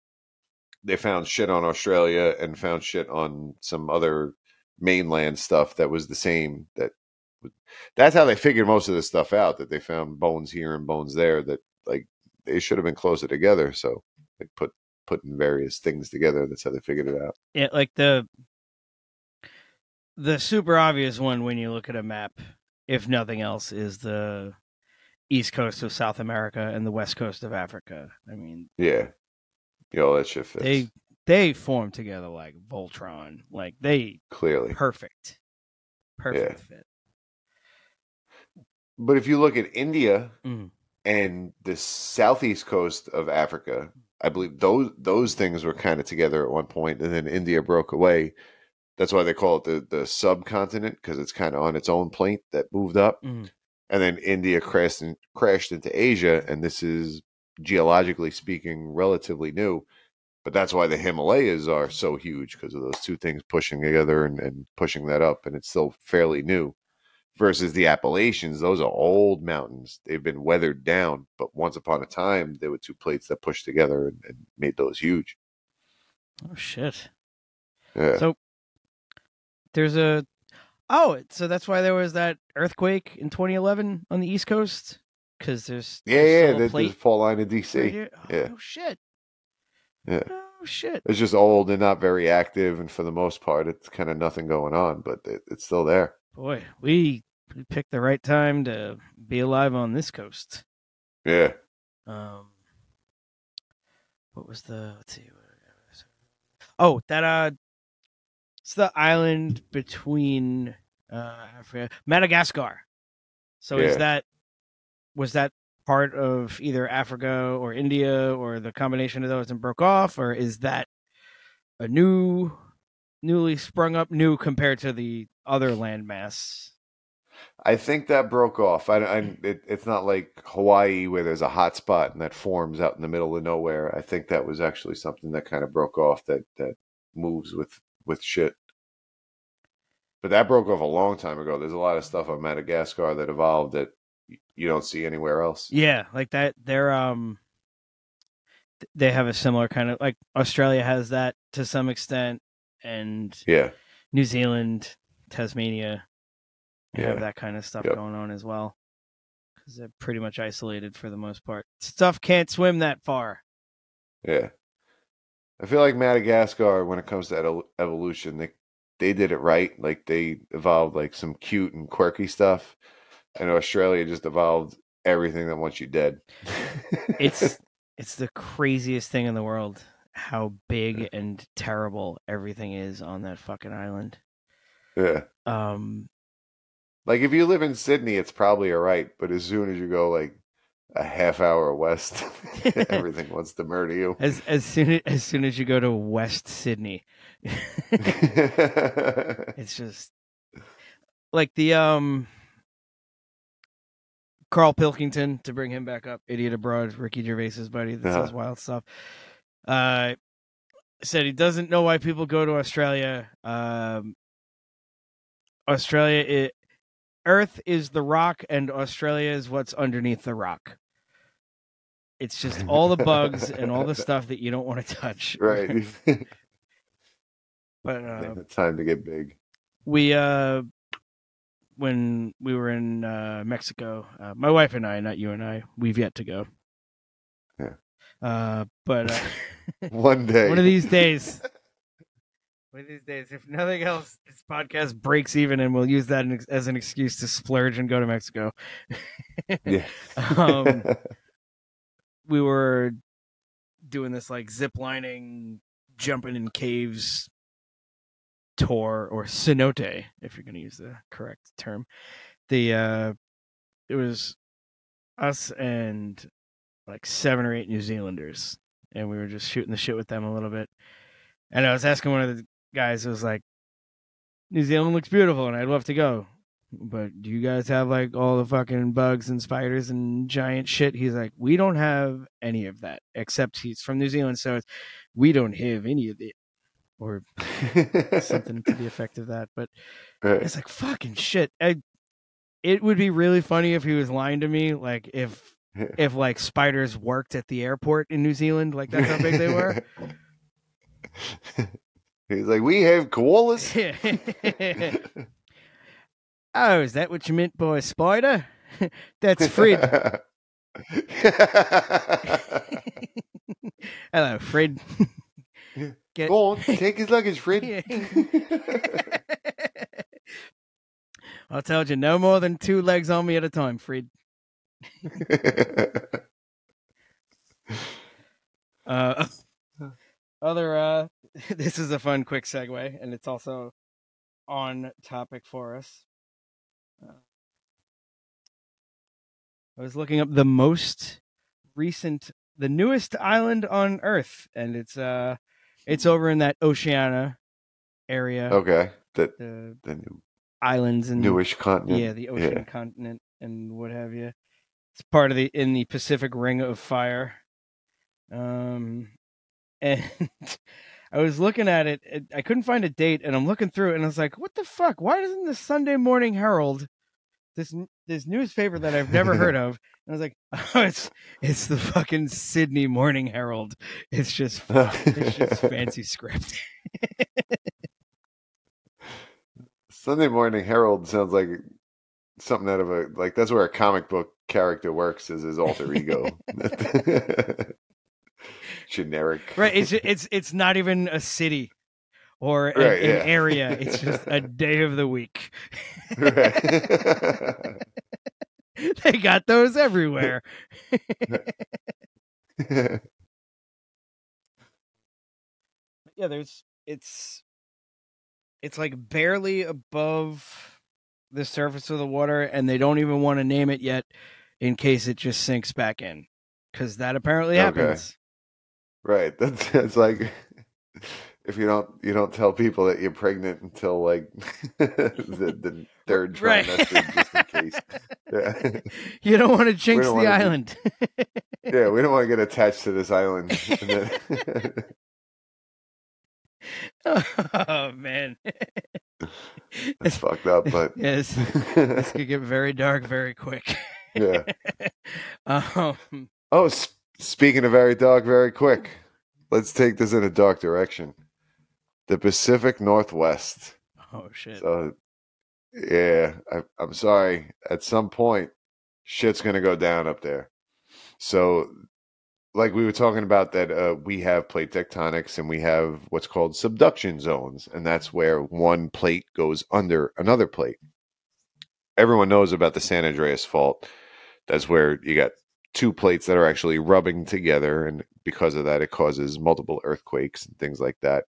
they found shit on Australia and found shit on some other mainland stuff that was the same that that's how they figured most of this stuff out that they found bones here and bones there that like they should have been closer together so they put putting various things together that's how they figured it out Yeah, like the the super obvious one when you look at a map, if nothing else, is the east coast of South America and the west coast of Africa. I mean, Yeah. Yeah, all that shit fits. they they form together like Voltron. Like they clearly. perfect, perfect fit. But if you look at India Mhm. and the southeast coast of Africa, I believe those those things were kind of together at one point, and then India broke away. That's why they call it the the subcontinent because it's kind of on its own plane that moved up, Mhm. and then India crashed in, crashed into Asia, and this is geologically speaking relatively new. But that's why the Himalayas are so huge because of those two things pushing together and, and pushing that up, and it's still fairly new versus the Appalachians, those are old mountains. They've been weathered down, but once upon a time, there were two plates that pushed together and, and made those huge. Oh shit. Yeah. So there's a oh, so that's why there was that earthquake in 2011 on the East Coast because there's yeah, there's yeah, a there's plate fault line in DC. right. Oh, yeah. no shit. Yeah. Oh shit. It's just old and not very active, and for the most part, it's kind of nothing going on, but it, it's still there. Boy, we we picked the right time to be alive on this coast. Yeah. Um, what was the? Let's see. Oh, that uh, it's the island between uh Africa, Madagascar. So Yeah. is that was that part of either Africa or India or the combination of those and broke off, or is that a new, newly sprung up new compared to the other landmass? I think that broke off. I, I it, it's not like Hawaii where there's a hot spot and that forms out in the middle of nowhere. I think that was actually something that kind of broke off that that moves with with shit. But that broke off a long time ago. There's a lot of stuff on Madagascar that evolved that you don't see anywhere else. Yeah, like that. They're um, they have a similar kind of like Australia has that to some extent, and Yeah. New Zealand, Tasmania, they have Yeah. that kind of stuff Yep. going on as well. Because they're pretty much isolated for the most part. Stuff can't swim that far. Yeah. I feel like Madagascar, when it comes to ed- evolution, they they did it right. Like they evolved like some cute and quirky stuff, and Australia just evolved everything that wants you dead. It's it's the craziest thing in the world how big and terrible everything is on that fucking island. yeah. Um, Like if you live in Sydney, it's probably all right, but as soon as you go like a half hour west, everything wants to murder you. as as soon as soon as you go to West Sydney, it's just like the um Carl Pilkington to bring him back up, idiot abroad, Ricky Gervais's buddy that says Uh-huh. wild stuff. Uh, said he doesn't know why people go to Australia. Um, Australia, it, Earth is the rock, and Australia is what's underneath the rock. It's just all the bugs and all the stuff that you don't want to touch. right. But uh, Time to get big. we uh when we were in uh Mexico, uh, my wife and I, not you and I, we've yet to go. Yeah. Uh but uh, One day. one of these days one of these days if nothing else this podcast breaks even and we'll use that as an excuse to splurge and go to Mexico. Yeah. um we were doing this like zip lining, jumping in caves tour or cenote, if you're going to use the correct term. The uh, it was us and like seven or eight New Zealanders, and we were just shooting the shit with them a little bit. And I was asking one of the guys, who was like, "New Zealand looks beautiful, and I'd love to go." But do you guys have like all the fucking bugs and spiders and giant shit? He's like, we don't have any of that, except he's from New Zealand, so we don't have any of it, or something to the effect of that. But Right. it's like fucking shit. I, it would be really funny if he was lying to me, like if if like spiders worked at the airport in New Zealand, like that's how big they were. He's like, we have koalas. oh, is that what you meant by spider? that's Fred. Hello, Fred. Get- Go on, take his luggage, Fred. I told you, no more than two legs on me at a time, Fred. Uh, other, uh, this is a fun, quick segue, and it's also on topic for us. Uh, I was looking up the most recent, the newest island on Earth, and it's uh, it's over in that Oceania area. okay. The The the new, islands and newish continent. yeah, the ocean continent and what have you. It's part of the in the Pacific Ring of Fire. Um, and I was looking at it, it. I couldn't find a date, and I'm looking through, it, and I was like, "What the fuck? Why doesn't the Sunday Morning Herald, this this newspaper that I've never heard of?" And I was like, "Oh, it's it's the fucking Sydney Morning Herald. It's just it's just fancy script." Sunday Morning Herald sounds like something out of a like that's where a comic book character works as his alter ego. Generic. right? It's it's it's not even a city or an, Right, an yeah. area. It's just a day of the week. They got those everywhere. yeah, there's it's it's like barely above the surface of the water, and they don't even want to name it yet in case it just sinks back in, because that apparently Okay. happens. right. That's that's like if you don't you don't tell people that you're pregnant until like the, the third Right. trimester just in case. Yeah. You don't want to jinx the island. yeah, we don't want to get attached to this island. Oh man, That's fucked up, but yes, this could get very dark very quick. yeah. um, Oh, s- speaking of very dark, very quick. Let's take this in a dark direction. The Pacific Northwest. oh shit. So, yeah, I, I'm sorry. At some point, shit's gonna go down up there. So, like we were talking about, that uh, we have plate tectonics and we have what's called subduction zones, and that's where one plate goes under another plate. Everyone knows about the San Andreas fault. That's where you got two plates that are actually rubbing together, and because of that, it causes multiple earthquakes and things like that.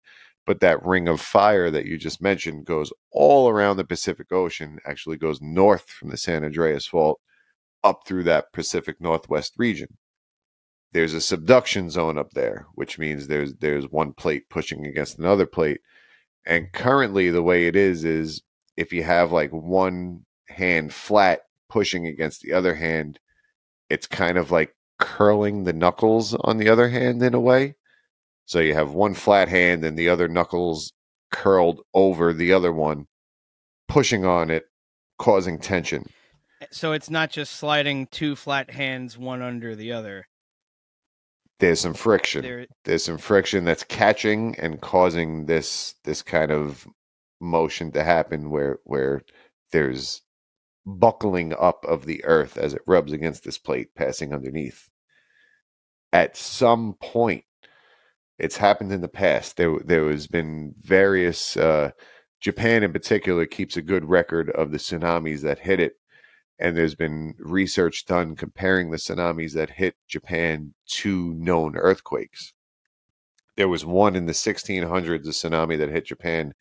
But that ring of fire that you just mentioned goes all around the Pacific Ocean, actually goes north from the San Andreas Fault up through that Pacific Northwest region. There's a subduction zone up there, which means there's there's one plate pushing against another plate. And currently the way it is is if you have like one hand flat pushing against the other hand, it's kind of like curling the knuckles on the other hand in a way. So you have one flat hand and the other knuckles curled over the other one, pushing on it, causing tension. Eh, so it's not just sliding two flat hands one under the other. There's some friction. There, There's some friction that's catching and causing this this kind of motion to happen where where there's buckling up of the earth as it rubs against this plate passing underneath. At some point, it's happened in the past. There there has been various uh, Japan in particular keeps a good record of the tsunamis that hit it, and there's been research done comparing the tsunamis that hit Japan to known earthquakes. There was one in the 1600s, a tsunami that hit Japan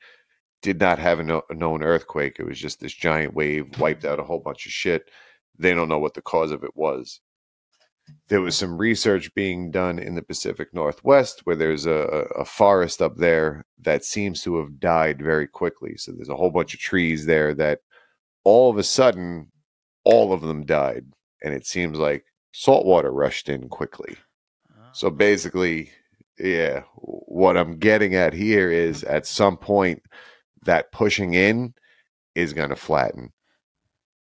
did not have a, no- a known earthquake. It was just this giant wave wiped out a whole bunch of shit. They don't know what the cause of it was. There was some research being done in the Pacific Northwest where there's a, a forest up there that seems to have died very quickly. So there's a whole bunch of trees there that all of a sudden, all of them died. And it seems like salt water rushed in quickly. So oh. basically, yeah, what I'm getting at here is at some point that pushing in is going to flatten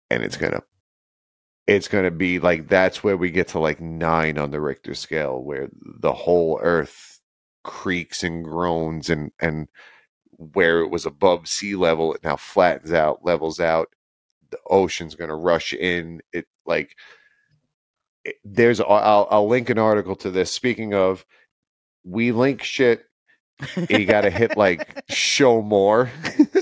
and it's going to it's going to be like that's where we get to like 9 on the Richter scale where the whole earth creaks and groans and and where it was above sea level it now flattens out levels out. The ocean's going to rush in. It like it, there's I'll, I'll link an article to this. Speaking of we link shit. You got to hit like show more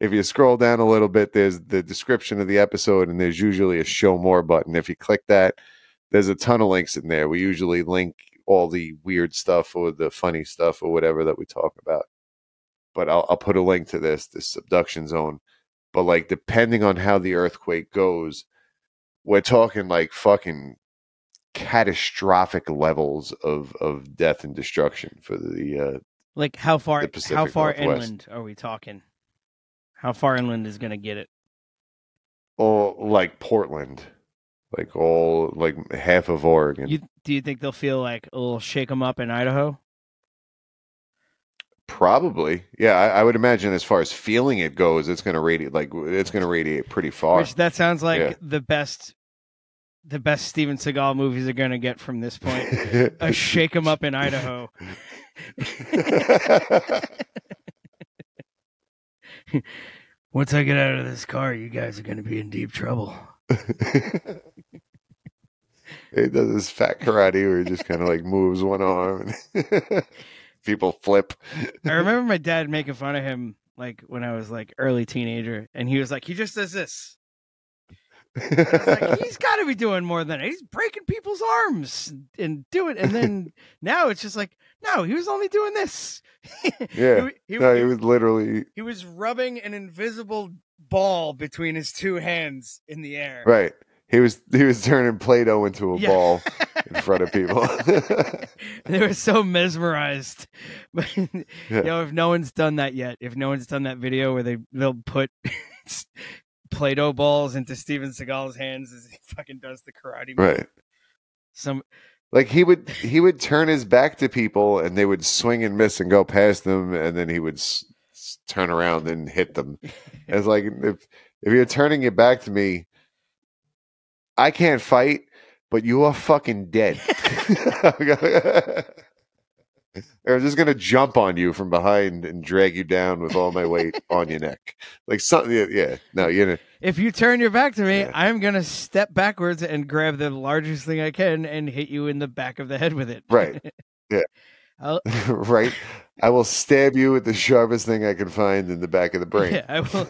if you scroll down a little bit, there's the description of the episode, and there's usually a show more button. If you click that, there's a ton of links in there. We usually link all the weird stuff or the funny stuff or whatever that we talk about. But I'll, I'll put a link to this, this subduction zone. But like, depending on how the earthquake goes, we're talking like fucking catastrophic levels of of death and destruction for the uh Like how far? How far Northwest. inland are we talking? How far inland is going to get it? all like Portland, like all like half of Oregon. You do you think they'll feel like a little shake them up in Idaho? Probably, yeah. I, I would imagine as far as feeling it goes, it's going to radiate like it's going to radiate pretty far. Which that sounds like Yeah. the best, the best Steven Seagal movies are going to get from this point. a shake 'em up in Idaho. Once I get out of this car, you guys are going to be in deep trouble. It does this fat karate where he just kind of like moves one arm and people flip. I remember my dad making fun of him like when I was like early teenager, and he was like, he just does this. Like, he's got to be doing more than that. He's breaking people's arms and doing, it. and then now it's just like, no, he was only doing this. yeah, he, he- no, he was literally he was rubbing an invisible ball between his two hands in the air. right. He was he was turning Play-Doh into a Yeah. ball in front of people. they were so mesmerized. But Yeah. you know, if no one's done that yet, if no one's done that video where they they'll put Play-Doh balls into Steven Seagal's hands as he fucking does the karate. move. right. Some Like he would he would turn his back to people and they would swing and miss and go past them and then he would s- s- turn around and hit them. It's like if if you're turning your back to me, I can't fight, but you are fucking dead. I'm just gonna jump on you from behind and drag you down with all my weight on your neck, like something. Yeah, yeah. no, you know, if you turn your back to me, Yeah. I'm gonna step backwards and grab the largest thing I can and hit you in the back of the head with it. right, I'll, right. I will stab you with the sharpest thing I can find in the back of the brain. yeah, I will.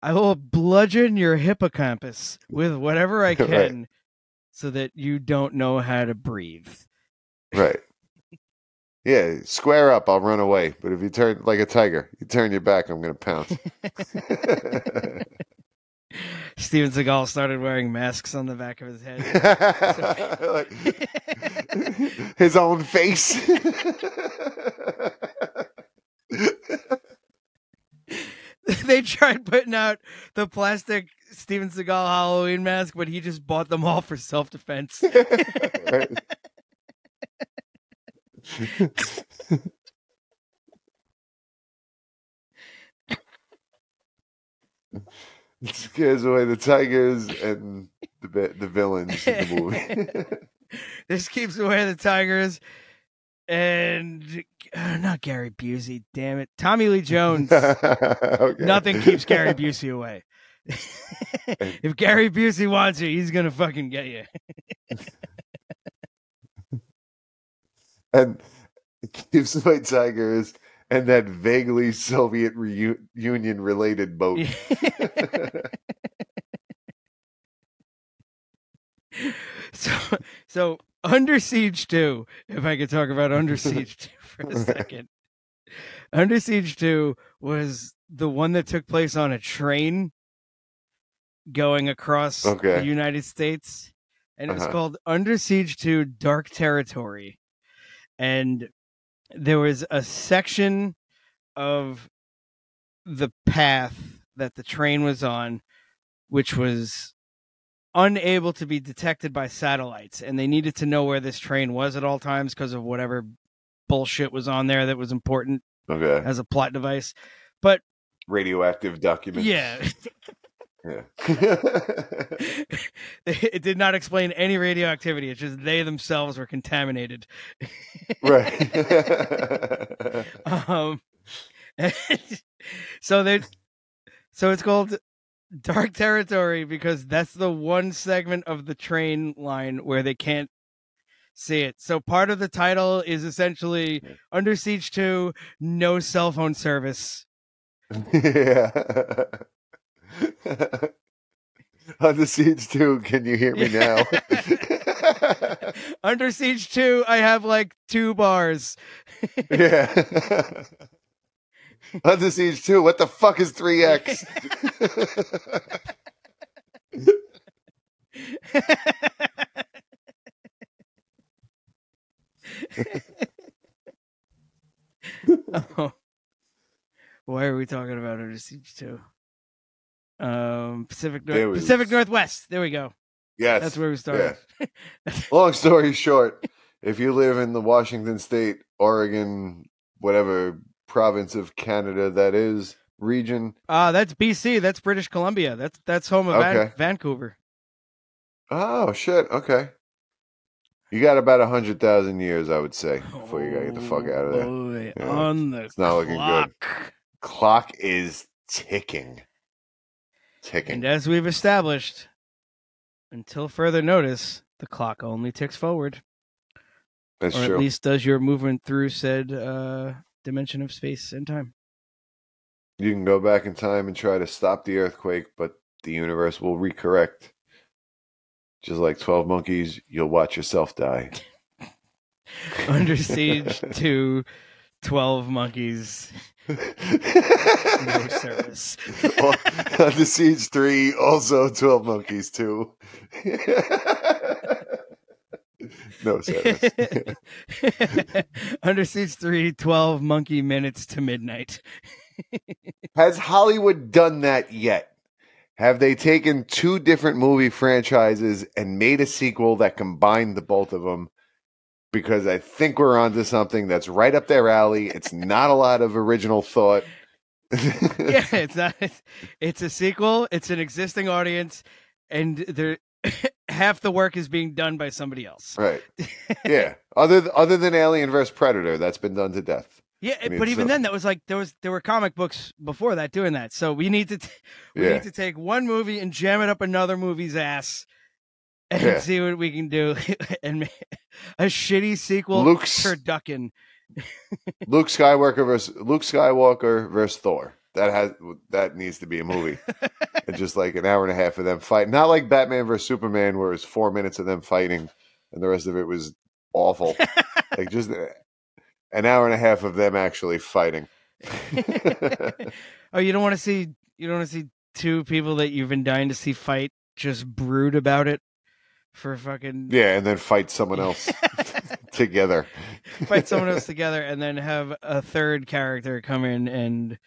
I will bludgeon your hippocampus with whatever I Right. can, so that you don't know how to breathe. Right. Yeah, square up, I'll run away. But if you turn like a tiger, you turn your back, I'm going to pounce. Steven Seagal started wearing masks on the back of his head. Like, his own face. they tried putting out the plastic Steven Seagal Halloween mask, but he just bought them all for self defense. Right. It scares away the tigers and the the villains in the movie. this keeps away the Tigers. And uh, not Gary Busey, damn it. Tommy Lee Jones. Okay. Nothing keeps Gary Busey away. if Gary Busey wants you, he's gonna fucking get you. And keeps away tigers and that vaguely Soviet reunion related boat. so, so Under Siege 2, if I could talk about Under Siege 2 for a second. Under Siege 2 was the one that took place on a train going across Okay. the United States. And it was Uh-huh. called Under Siege 2 Dark Territory. And there was a section of the path that the train was on, which was unable to be detected by satellites. And they needed to know where this train was at all times because of whatever bullshit was on there that was important okay. as a plot device. But Radioactive documents. yeah, Yeah. it did not explain any radioactivity. It's just they themselves were contaminated. right. um, so they, so it's called Dark Territory because that's the one segment of the train line where they can't see it. So part of the title is essentially Under Siege 2, no cell phone service. yeah. Under Siege 2, can you hear me now? Under Siege 2, I have like two bars. yeah. Under Siege 2, what the fuck is 3X? oh. Why are we talking about Under Siege 2? Um, Pacific North- Pacific Northwest. There we go. yes. That's where we started. Long story short, if you live in the Washington State, Oregon, whatever province of Canada that is, region, Ah, that's BC. That's British Columbia. That's that's home of Van- Vancouver. Oh shit! Okay, you got about a hundred thousand years, I would say, before you gotta get the fuck out of there. Oh, Boy, Yeah, on the It's not looking clock. good. Clock is ticking, ticking. And as we've established, until further notice, the clock only ticks forward, That's or true. at least does your movement through said uh, dimension of space and time. You can go back in time and try to stop the earthquake, but the universe will recorrect. Just like Twelve Monkeys, you'll watch yourself die. Under Siege 2 Twelve Monkeys. no service. Under uh, Siege 3, also 12 Monkeys too no service. Under Siege 3, 12 monkey minutes to midnight. Has Hollywood done that yet? Have they taken two different movie franchises and made a sequel that combined the both of them? Because I think we're onto something that's right up their alley. It's not a lot of original thought. yeah, it's not. It's, it's a sequel. It's an existing audience, and there half the work is being done by somebody else. Right. Yeah. Other th- other than Alien vs Predator, that's been done to death. Yeah, I mean, but even so- then, that was like there was there were comic books before that doing that. So we need to t- we Yeah. need to take one movie and jam it up another movie's ass, and Yeah. see what we can do, and a shitty sequel Luke's- turducken. Luke Skywalker versus Luke Skywalker versus Thor. That has that needs to be a movie. and just like an hour and a half of them fight. Not like Batman versus Superman, where it's four minutes of them fighting, and the rest of it was awful. like just uh, an hour and a half of them actually fighting. oh, you don't want to see you don't want to see two people that you've been dying to see fight just brood about it for fucking yeah, and then fight someone else together. fight someone else together and then have a third character come in and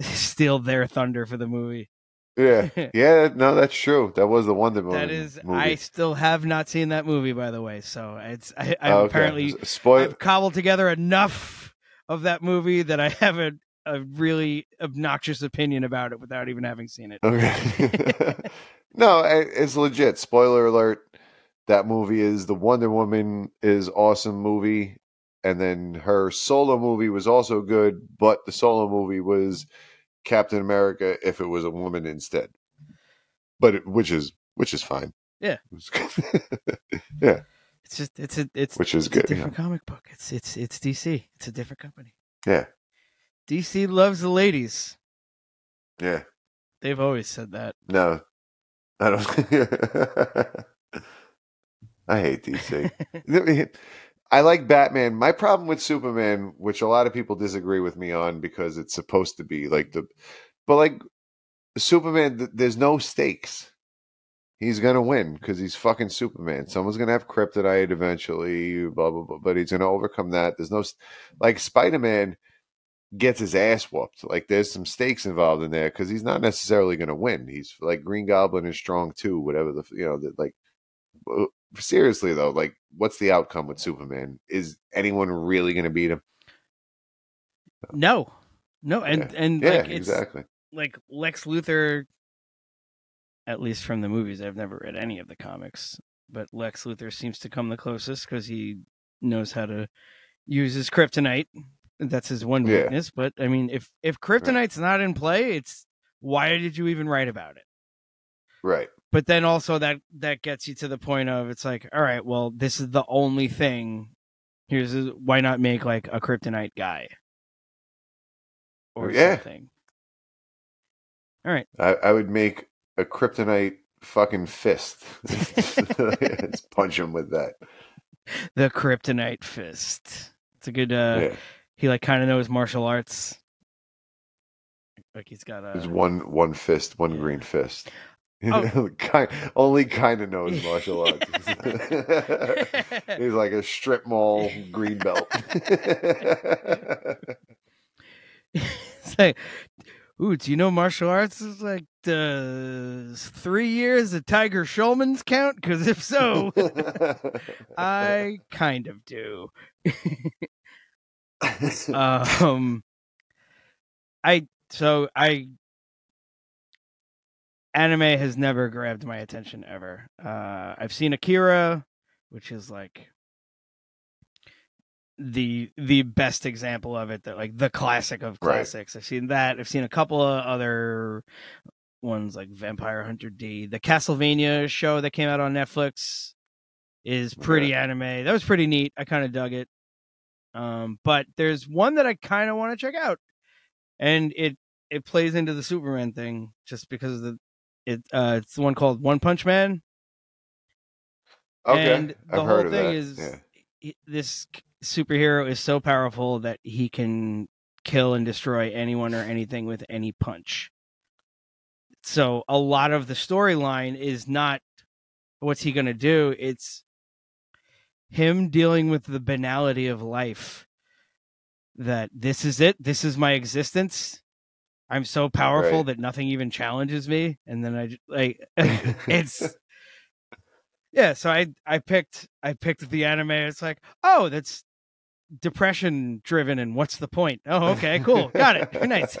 steal their thunder for the movie. Yeah, yeah, no, that's true. That was the Wonder Woman. That is, movie. I still have not seen that movie, by the way. So it's I, I Oh, okay. apparently Spoil- I've cobbled together enough of that movie that I have a, a really obnoxious opinion about it without even having seen it. Okay. no, it's legit. Spoiler alert. That movie is the Wonder Woman is awesome movie, and then her solo movie was also good, but the solo movie was Captain America if it was a woman instead. But it, which is which is fine. Yeah. yeah, It's just it's a it's Which is it's a good, yeah. different comic book. It's it's it's DC. It's a different company. yeah, DC loves the ladies. yeah. They've always said that. No, I don't. I hate DC. I like Batman. My problem with Superman, which a lot of people disagree with me on because it's supposed to be like the, but like Superman, th- there's no stakes. He's gonna win because he's fucking Superman. Someone's gonna have kryptonite eventually, blah blah blah. But he's gonna overcome that. There's no like Spider Man gets his ass whooped. Like there's some stakes involved in there because he's not necessarily to win. He's like Green Goblin is strong too. Whatever the you know that like w- seriously though, like what's the outcome with Superman? Is anyone really going to beat him? No, no, and and Yeah, like it's exactly. like Lex Luthor. At least from the movies, I've never read any of the comics, but Lex Luthor seems to come the closest because he knows how to use his kryptonite. That's his one Yeah. weakness. But I mean, if if kryptonite's not in play, it's why did you even write about it? Right. But then also that that gets you to the point of it's like all right well this is the only thing here's why not make like a kryptonite guy or Yeah. something All right. I, I would make a kryptonite fucking fist. Just punch him with that. The Kryptonite Fist. It's a good. uh yeah. He like kind of knows martial arts. Like he's got There's a. one one fist, one green fist. Oh. kind, only kind of knows martial arts. He's like a strip mall green belt. it's like, ooh, do you know martial arts? is like uh, three years of Tiger Schulman's count? Because if so, I kind of do. um, I so I anime has never grabbed my attention ever. Uh, I've seen Akira, which is like the the best example of it that like the classic of Right. classics. I've seen that. I've seen a couple of other ones like Vampire Hunter D. The Castlevania show that came out on Netflix is pretty anime. That was pretty neat. I kind of dug it. Um, but there's one that I kind of want to check out, and it it plays into the Superman thing just because of the it. Uh, it's the one called One Punch Man. okay, And the I've whole thing that. is yeah. he- this superhero is so powerful that he can kill and destroy anyone or anything with any punch. So a lot of the storyline is not what's he going to do, it's him dealing with the banality of life. That this is it, this is my existence. I'm so powerful Right. that nothing even challenges me and then I like it's yeah so i i picked i picked the anime it's like oh that's depression driven and what's the point oh okay cool got it nice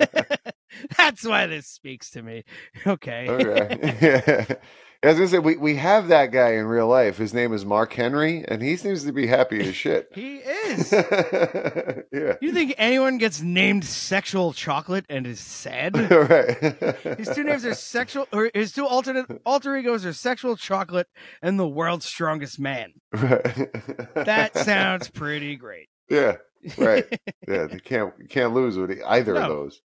that's why this speaks to me okay Okay. yeah. I was gonna say we, we have that guy in real life. His name is Mark Henry, and he seems to be happy as shit. he is yeah. you think anyone gets named sexual chocolate and is sad right. his two names are sexual or his two alternate alter egos are sexual chocolate and the world's strongest man right. that sounds pretty great Yeah. Right. Yeah. You can't you can't lose with either of those.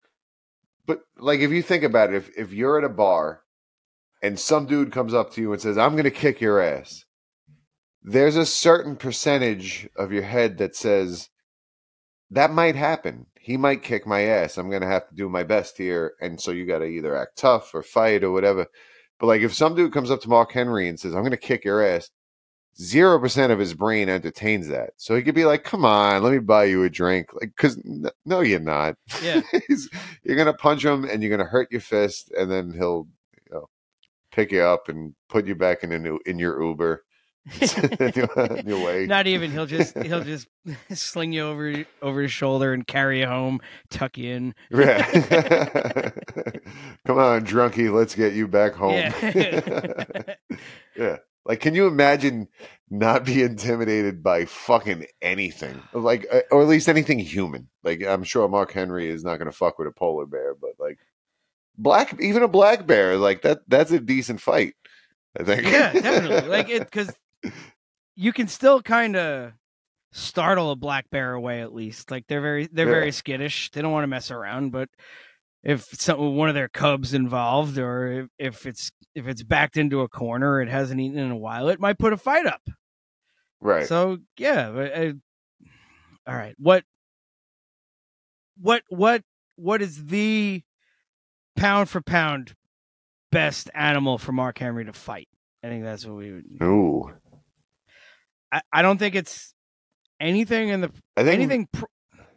But like if you think about it, if if you're at a bar and some dude comes up to you and says, I'm gonna kick your ass, there's a certain percentage of your head that says that might happen. He might kick my ass. I'm gonna have to do my best here. And so you gotta either act tough or fight or whatever. But like if some dude comes up to Mark Henry and says, I'm gonna kick your ass, zero percent of his brain entertains that. So he could be like, "Come on, let me buy you a drink." Like, because no, you're not. yeah you're gonna punch him and you're gonna hurt your fist, and then he'll, pick you up and put you back in a new in your Uber. way. Not even. He'll just he'll just sling you over over his shoulder and carry you home, tuck you in. Yeah. Come on, drunkie, let's get you back home. Yeah. yeah. Like, can you imagine not be intimidated by fucking anything? Like, uh, or at least anything human. Like, I'm sure Mark Henry is not going to fuck with a polar bear, but like, black, even a black bear, like that, that's a decent fight. I think. Yeah, definitely. Like it because you can still kind of startle a black bear away at least. Like they're very they're Yeah. very skittish. They don't want to mess around, but if some one of their cubs involved or if, if it's if it's backed into a corner, it hasn't eaten in a while, it might put a fight up. right. So yeah, but, uh, all right. What what what what is the pound for pound best animal for Mark Henry to fight? I think that's what we would. Ooh. I, I don't think it's anything in the I think anything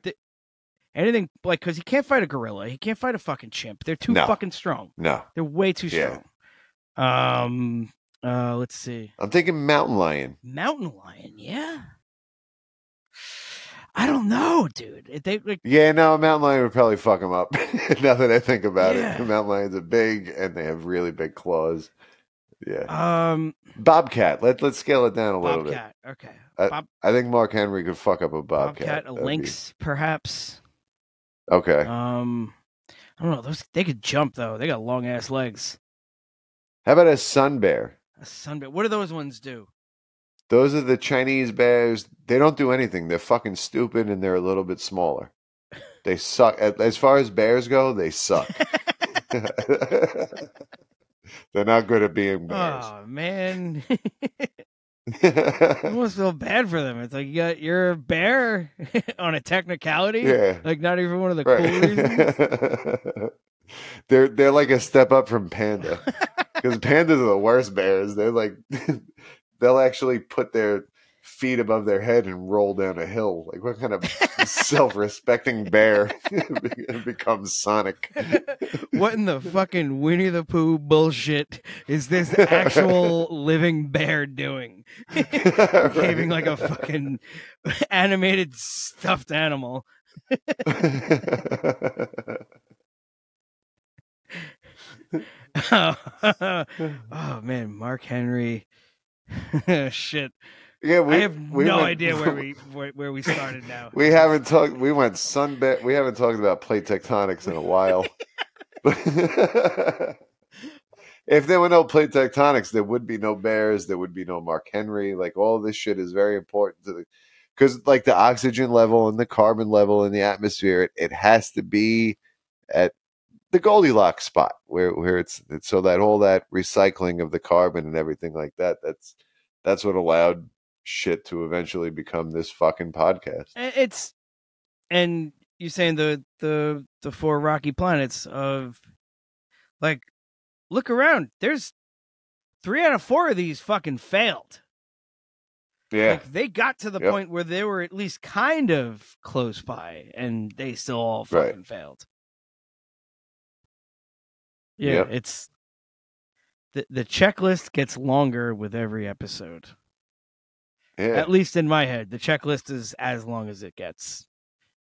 th- anything like because he can't fight a gorilla. He can't fight a fucking chimp. They're too No. fucking strong. no. They're way too Yeah. strong. Um. Uh. Let's see. I'm thinking mountain lion. Mountain lion. Yeah. I don't know, dude. If They like Yeah, no, a mountain lion would probably fuck them up. now that I think about Yeah. it, the mountain lions are big and they have really big claws. Yeah, um bobcat. Let let's scale it down a little bit. bobcat. Okay. I- Bob. I think Mark Henry could fuck up a bobcat. bobcat, a That'd be- lynx, perhaps. Okay, Um, I don't know. Those they could jump though. They got long ass legs. how about a sun bear? A sunbear. What do those ones do? Those are the Chinese bears. They don't do anything. They're fucking stupid and they're a little bit smaller. They suck. As far as bears go, they suck. They're not good at being bears. Oh man, I almost feel bad for them. It's like you got you're a bear on a technicality. Yeah. like not even one of the cool reasons. They're they're like a step up from panda because pandas are the worst bears. They're like they'll actually put their feet above their head and roll down a hill. Like what kind of self-respecting bear becomes Sonic? what in the fucking Winnie the Pooh bullshit is this actual living bear doing? Behaving like a fucking animated stuffed animal. oh, man, Mark Henry. Shit. Yeah, we I have we no went- idea where we where, where we started now. We haven't talked. We went sunbed. We haven't talked about plate tectonics in a while. if there were no plate tectonics, there would be no bears. There would be no Mark Henry. Like all this shit is very important to the because like the oxygen level and the carbon level in the atmosphere, it, it has to be at the Goldilocks spot where where it's, it's so that all that recycling of the carbon and everything like that. That's that's what allowed shit to eventually become this fucking podcast. It's and you saying the the the four rocky planets of like look around. There's three out of four of these fucking failed. Yeah. Like they got to the Yep. point where they were at least kind of close by, and they still all Right. fucking failed. Yeah, Yep. it's the the checklist gets longer with every episode. Yeah. At least in my head, the checklist is as long as it gets.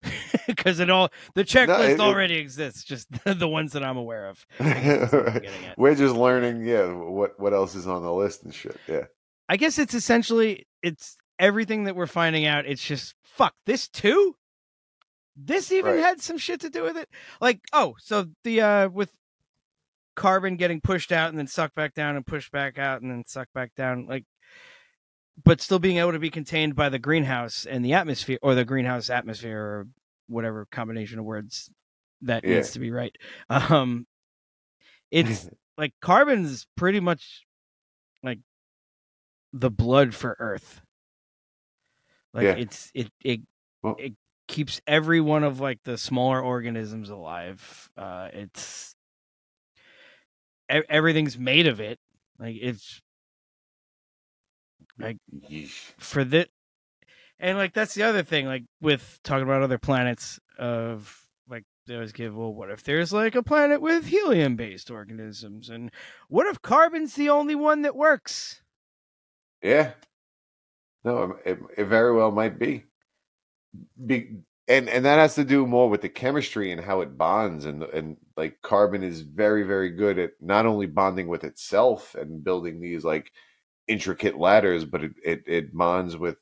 Because it all the checklist it- it- already exists, just the ones that I'm aware of. I guess that's what I'm getting at. We're just learning, yeah, what what else is on the list and shit. Yeah. I guess it's essentially it's everything that we're finding out. It's just fuck this too. This even Right. had some shit to do with it. Like oh, so the uh with carbon getting pushed out and then sucked back down and pushed back out and then sucked back down, like, but still being able to be contained by the greenhouse and the atmosphere or the greenhouse atmosphere or whatever combination of words that Yeah. needs to be right. Um, it's like carbon's pretty much like the blood for Earth. Like Yeah. it's it it Well- it keeps every one of like the smaller organisms alive. Uh, it's everything's made of it. Like it's like for the and like that's the other thing like with talking about other planets of like they always give well what if there's like a planet with helium based organisms and what if carbon's the only one that works Yeah. No, it, it very well might be. be. And and that has to do more with the chemistry and how it bonds and and like carbon is very very good at not only bonding with itself and building these like intricate ladders, but it it, it bonds with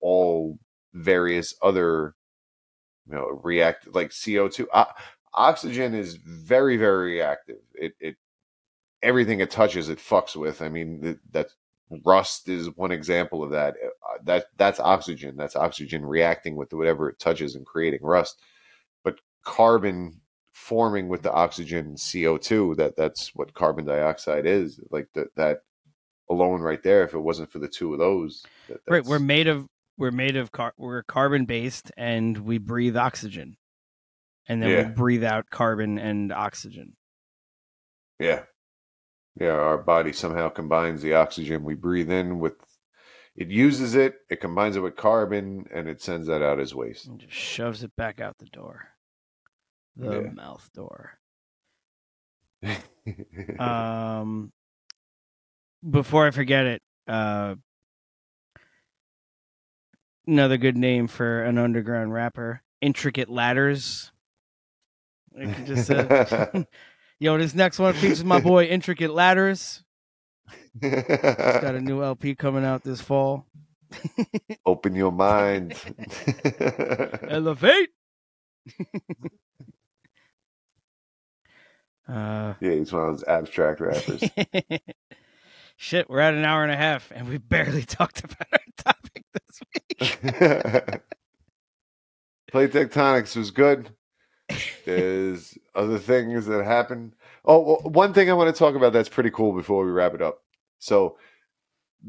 all various other you know react like CO2 o- oxygen is very very reactive. It it everything it touches it fucks with. I mean th- that rust is one example of that. Uh, that that's oxygen. That's oxygen reacting with whatever it touches and creating rust. But carbon forming with the oxygen CO2 that that's what carbon dioxide is. Like that that alone right there if it wasn't for the two of those that, right we're made of we're made of car- we're carbon based and we breathe oxygen and then Yeah. we breathe out carbon and oxygen Yeah. Yeah, our body somehow combines the oxygen we breathe in with it uses it, it combines it with carbon, and it sends that out as waste. and just shoves it back out the door the Yeah. mouth door um before i forget it uh another good name for an underground rapper intricate ladders like you just said yo this next one features my boy intricate ladders he's got a new lp coming out this fall Open your mind. elevate uh yeah, he's one of those abstract rappers. Shit, we're at an hour and a half, and we barely talked about our topic this week. Plate tectonics was good. There's other things that happen. Oh, well, one thing I want to talk about that's pretty cool before we wrap it up. So,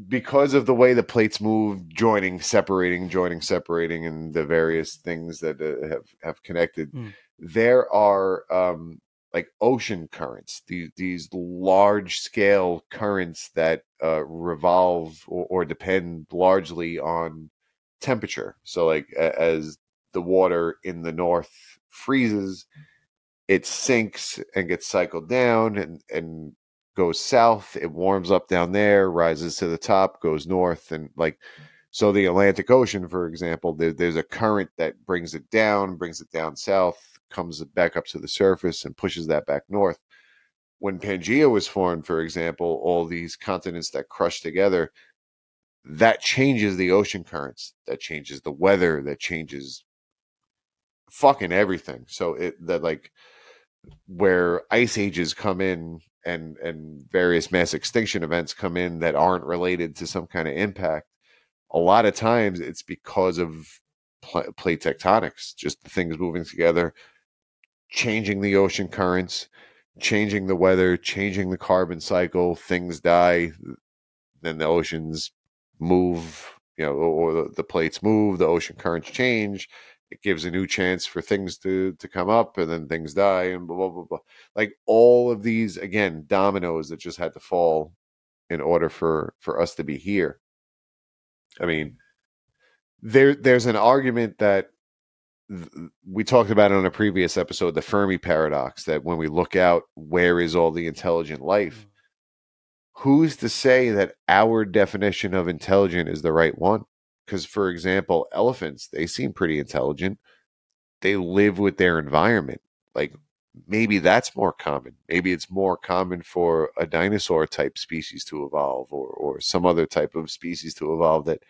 because of the way the plates move, joining, separating, joining, separating, and the various things that uh, have have connected, Mm. there are um, like ocean currents. These these large scale currents that uh, revolve or, or depend largely on temperature. So, like as the water in the north freezes, it sinks and gets cycled down and and goes south. It warms up down there, rises to the top, goes north, and like so. The Atlantic Ocean, for example, there, there's a current that brings it down, brings it down south, comes back up to the surface, and pushes that back north. When Pangea was formed, for example, all these continents that crush together, that changes the ocean currents, that changes the weather, that changes fucking everything. So it that like where ice ages come in and and various mass extinction events come in that aren't related to some kind of impact a lot of times it's because of pl- plate tectonics just the things moving together changing the ocean currents changing the weather changing the carbon cycle things die then the oceans move you know or the, the plates move the ocean currents change it gives a new chance for things to to come up and then things die and blah blah blah blah. Like all of these again dominoes that just had to fall in order for for us to be here. I mean there there's an argument that th- we talked about it on a previous episode the fermi paradox that when we look out where is all the intelligent life mm. who's to say that our definition of intelligent is the right one because for example elephants they seem pretty intelligent. They live with their environment. Like maybe that's more common. Maybe it's more common for a dinosaur type species to evolve or or some other type of species to evolve that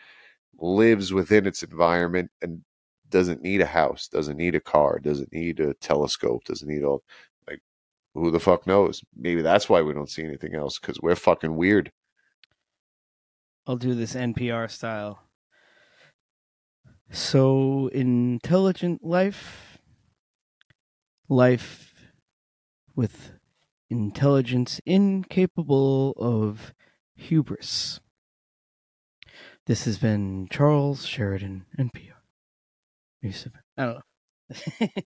lives within its environment and doesn't need a house doesn't need a car doesn't need a telescope doesn't need all like who the fuck knows? Maybe that's why we don't see anything else because we're fucking weird. I'll do this NPR style. So intelligent life, life with intelligence incapable of hubris. This has been Charles Sheridan, NPR. News I don't know.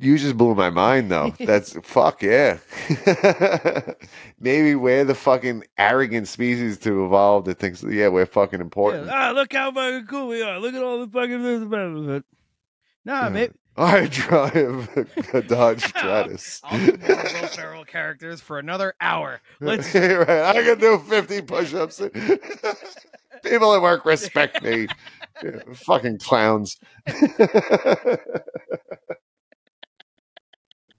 You just blew my mind though. That's fuck yeah. Maybe we're the fucking arrogant species to evolve that thinks yeah, we're fucking important. ah, look how fucking cool we are. Look at all the fucking this but Nah, Yeah. maybe I drive a Dodge Stratus. I'll do more Will Ferrell characters for another hour. Let's right. I can do 50 push-ups. People at work respect me. Yeah, fucking clowns.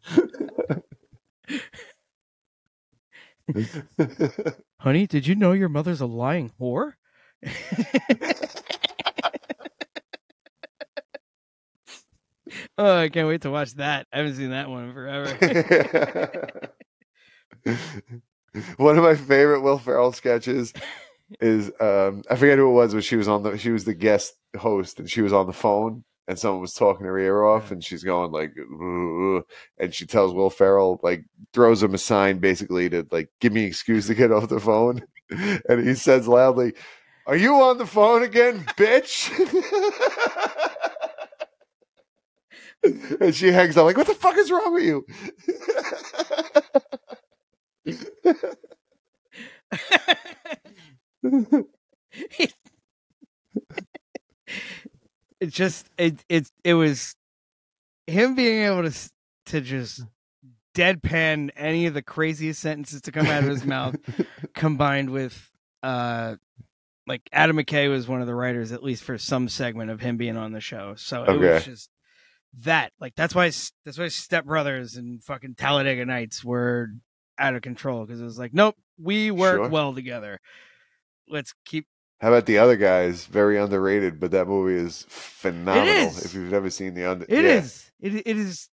Honey, did you know your mother's a lying whore? oh, I can't wait to watch that. I haven't seen that one in forever. One of my favorite Will Ferrell sketches is um, I forget who it was, but she was on the she was the guest host and she was on the phone and someone was talking her ear off and she's going like and she tells Will Ferrell like throws him a sign basically to like give me an excuse to get off the phone and he says loudly, Are you on the phone again, bitch? and she hangs up like, What the fuck is wrong with you? it just it it it was him being able to to just deadpan any of the craziest sentences to come out of his mouth combined with uh like Adam McKay was one of the writers at least for some segment of him being on the show. So it was just that like that's why that's why Step Brothers and fucking Talladega Nights were out of control because it was like nope we work Sure. well together. Let's keep How about the other guys? Very underrated, but that movie is phenomenal. is. If you've never seen the under, It yeah. is. It it is.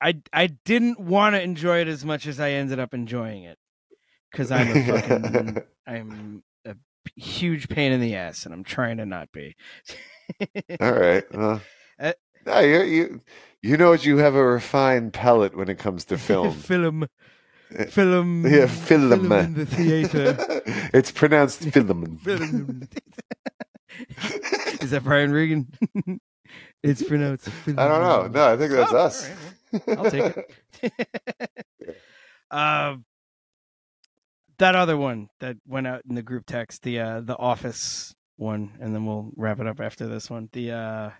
I I didn't want to enjoy it as much as I ended up enjoying it because I'm a fucking I'm a huge pain in the ass and I'm trying to not be. All right. Well, Uh, No, you you you know what? You have a refined palate when it comes to film. film, film, yeah, film. in the theater. it's pronounced film. Film. Is that Brian Regan? it's pronounced. Film. I don't know. No, I think that's Oh, us. right, well, I'll take it. um, that other one that went out in the group text, the uh, the office one, and then we'll wrap it up after this one. The uh,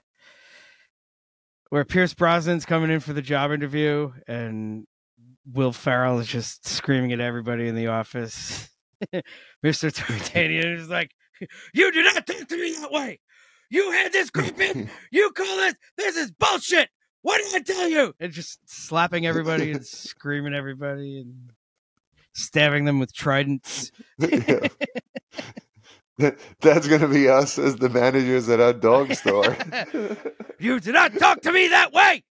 where Pierce Brosnan's coming in for the job interview, and Will Ferrell is just screaming at everybody in the office. Mr. Tartanian is like, "You do not talk to me that way. You had this group in. You call this. This is bullshit. What did I tell you?" And just slapping everybody and screaming at everybody and stabbing them with tridents. Yeah. That- That's gonna be us as the managers at our dog store. You do not talk to me that way.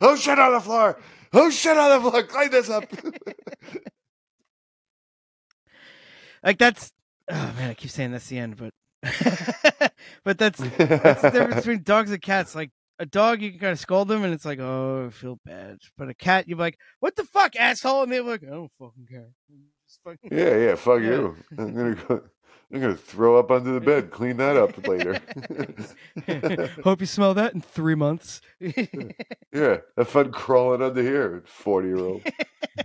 Oh shit on the floor! Oh shit on the floor! Clean this up. Like that's. Oh man, I keep saying that's the end, but but that's that's the difference between dogs and cats. Like a dog, you can kind of scold them, and it's like, oh, I feel bad. But a cat, you're like, what the fuck, asshole? And they're like, I don't fucking care. Just fucking- yeah, yeah. Fuck Yeah. you. I'm gonna go. I'm gonna throw up under the bed. Clean that up later. Hope you smell that in three months. yeah, have fun crawling under here, forty year old.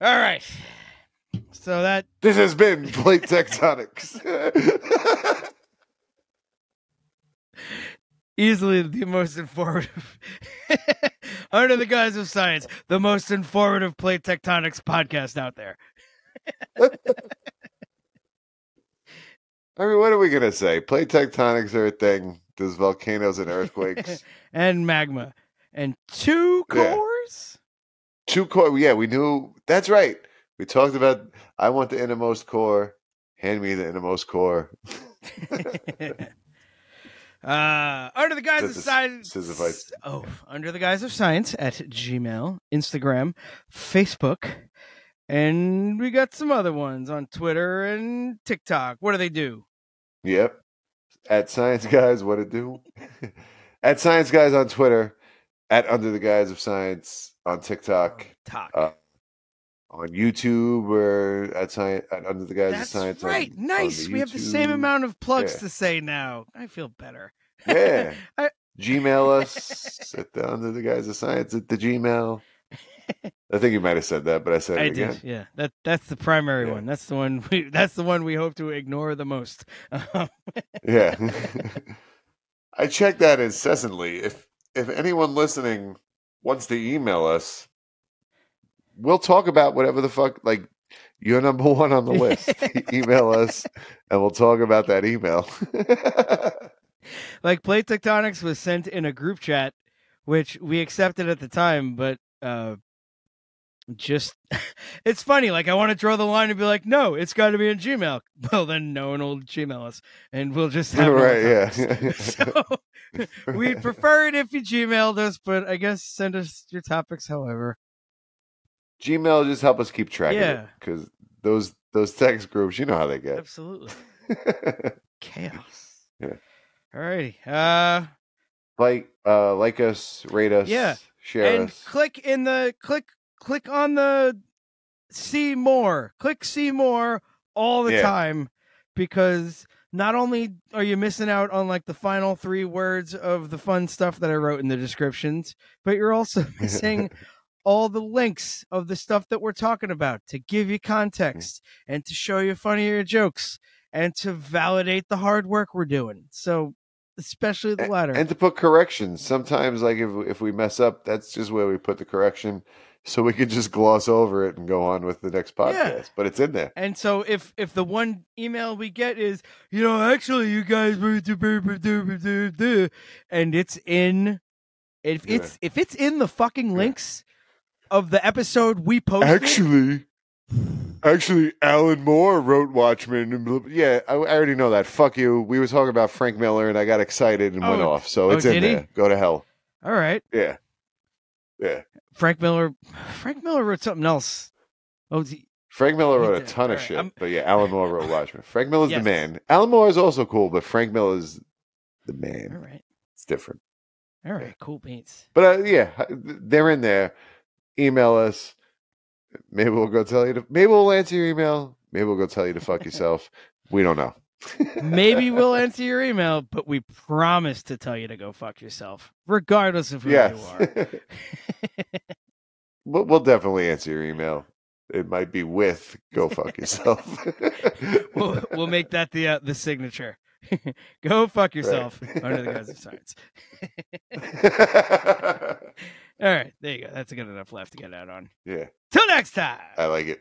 All right. So that This has been plate tectonics. easily the most informative under the guise of science, the most informative plate tectonics podcast out there. I mean, what are we gonna say? Plate tectonics are a thing. There's volcanoes and earthquakes. and magma. And two Yeah. cores? Two core. Yeah, we knew. That's right. We talked about. I want the innermost core. Hand me the innermost core. uh under the guise of science oh under the guise of science at gmail instagram facebook and we got some other ones on twitter and tiktok what do they do Yep. At Science Guise, what it do? at Science Guise on Twitter. At Under the Guise of Science on TikTok. talk Uh, on YouTube or at Science at Under the Guise that's of Science. right on nice we have the same amount of plugs Yeah. to say now i feel better Yeah. I- Gmail us at the Under the Guise of Science at the Gmail. I think you might have said that, but I said it I again. did, yeah. That that's the primary Yeah. one. That's the one. We, that's the one we hope to ignore the most. Yeah. I check that incessantly. If if anyone listening wants to email us, we'll talk about whatever the fuck like you're number one on the list. email us and we'll talk about that email. like plate tectonics was sent in a group chat, which we accepted at the time, but uh, just it's funny. Like I want to draw the line and be like, no, it's got to be in Gmail. Well, then no one will Gmail us, and we'll just have right, yeah. so we'd prefer it if you Gmailed us, but I guess send us your topics, however. Gmail just help us keep track of Yeah. it because those those text groups, you know how they get. Absolutely. Chaos. Yeah. Alrighty. Uh like uh like us, rate us, Yeah. share and us. click in the click click on the see more. Click see more all the Yeah. time because not only are you missing out on like the final three words of the fun stuff that I wrote in the descriptions, but you're also missing all the links of the stuff that we're talking about to give you mm. context and to show you funnier jokes and to validate the hard work we're doing. So, especially the latter. and to put corrections. Sometimes, like if if we mess up, that's just where we put the correction, so we could just gloss over it and go on with the next podcast. But it's in there. And so if if the one email we get is, you know, actually you guys were do- do- do- do- do- do," and it's in if Yeah. it's if it's in the fucking links of the episode we posted Actually, actually, Alan Moore wrote Watchmen. And blah, blah- yeah, I, I already know that. Fuck you. We were talking about Frank Miller, and I got excited and went Oh, off. So oh, it's in did he? there. Go to hell. all right. Yeah, yeah. Frank Miller Frank Miller wrote something else. Oh, he- Frank Miller wrote a ton of shit, I'm- but yeah, Alan Moore wrote Watchmen. Frank Miller's Yes. the man. Alan Moore is also cool, but Frank Miller is the man. right. It's different. All right. Cool beats. But uh, yeah, they're in there. Email us. Maybe we'll go tell you to. Maybe we'll answer your email. Maybe we'll go tell you to fuck yourself. We don't know. Maybe we'll answer your email, but we promise to tell you to go fuck yourself, regardless of who Yes. you are. we'll, we'll definitely answer your email. It might be with "Go fuck yourself." we'll, we'll make that the uh, the signature. go fuck yourself under the guise of science. All right, there you go. That's a good enough laugh to get out on. yeah, Till next time. I like it.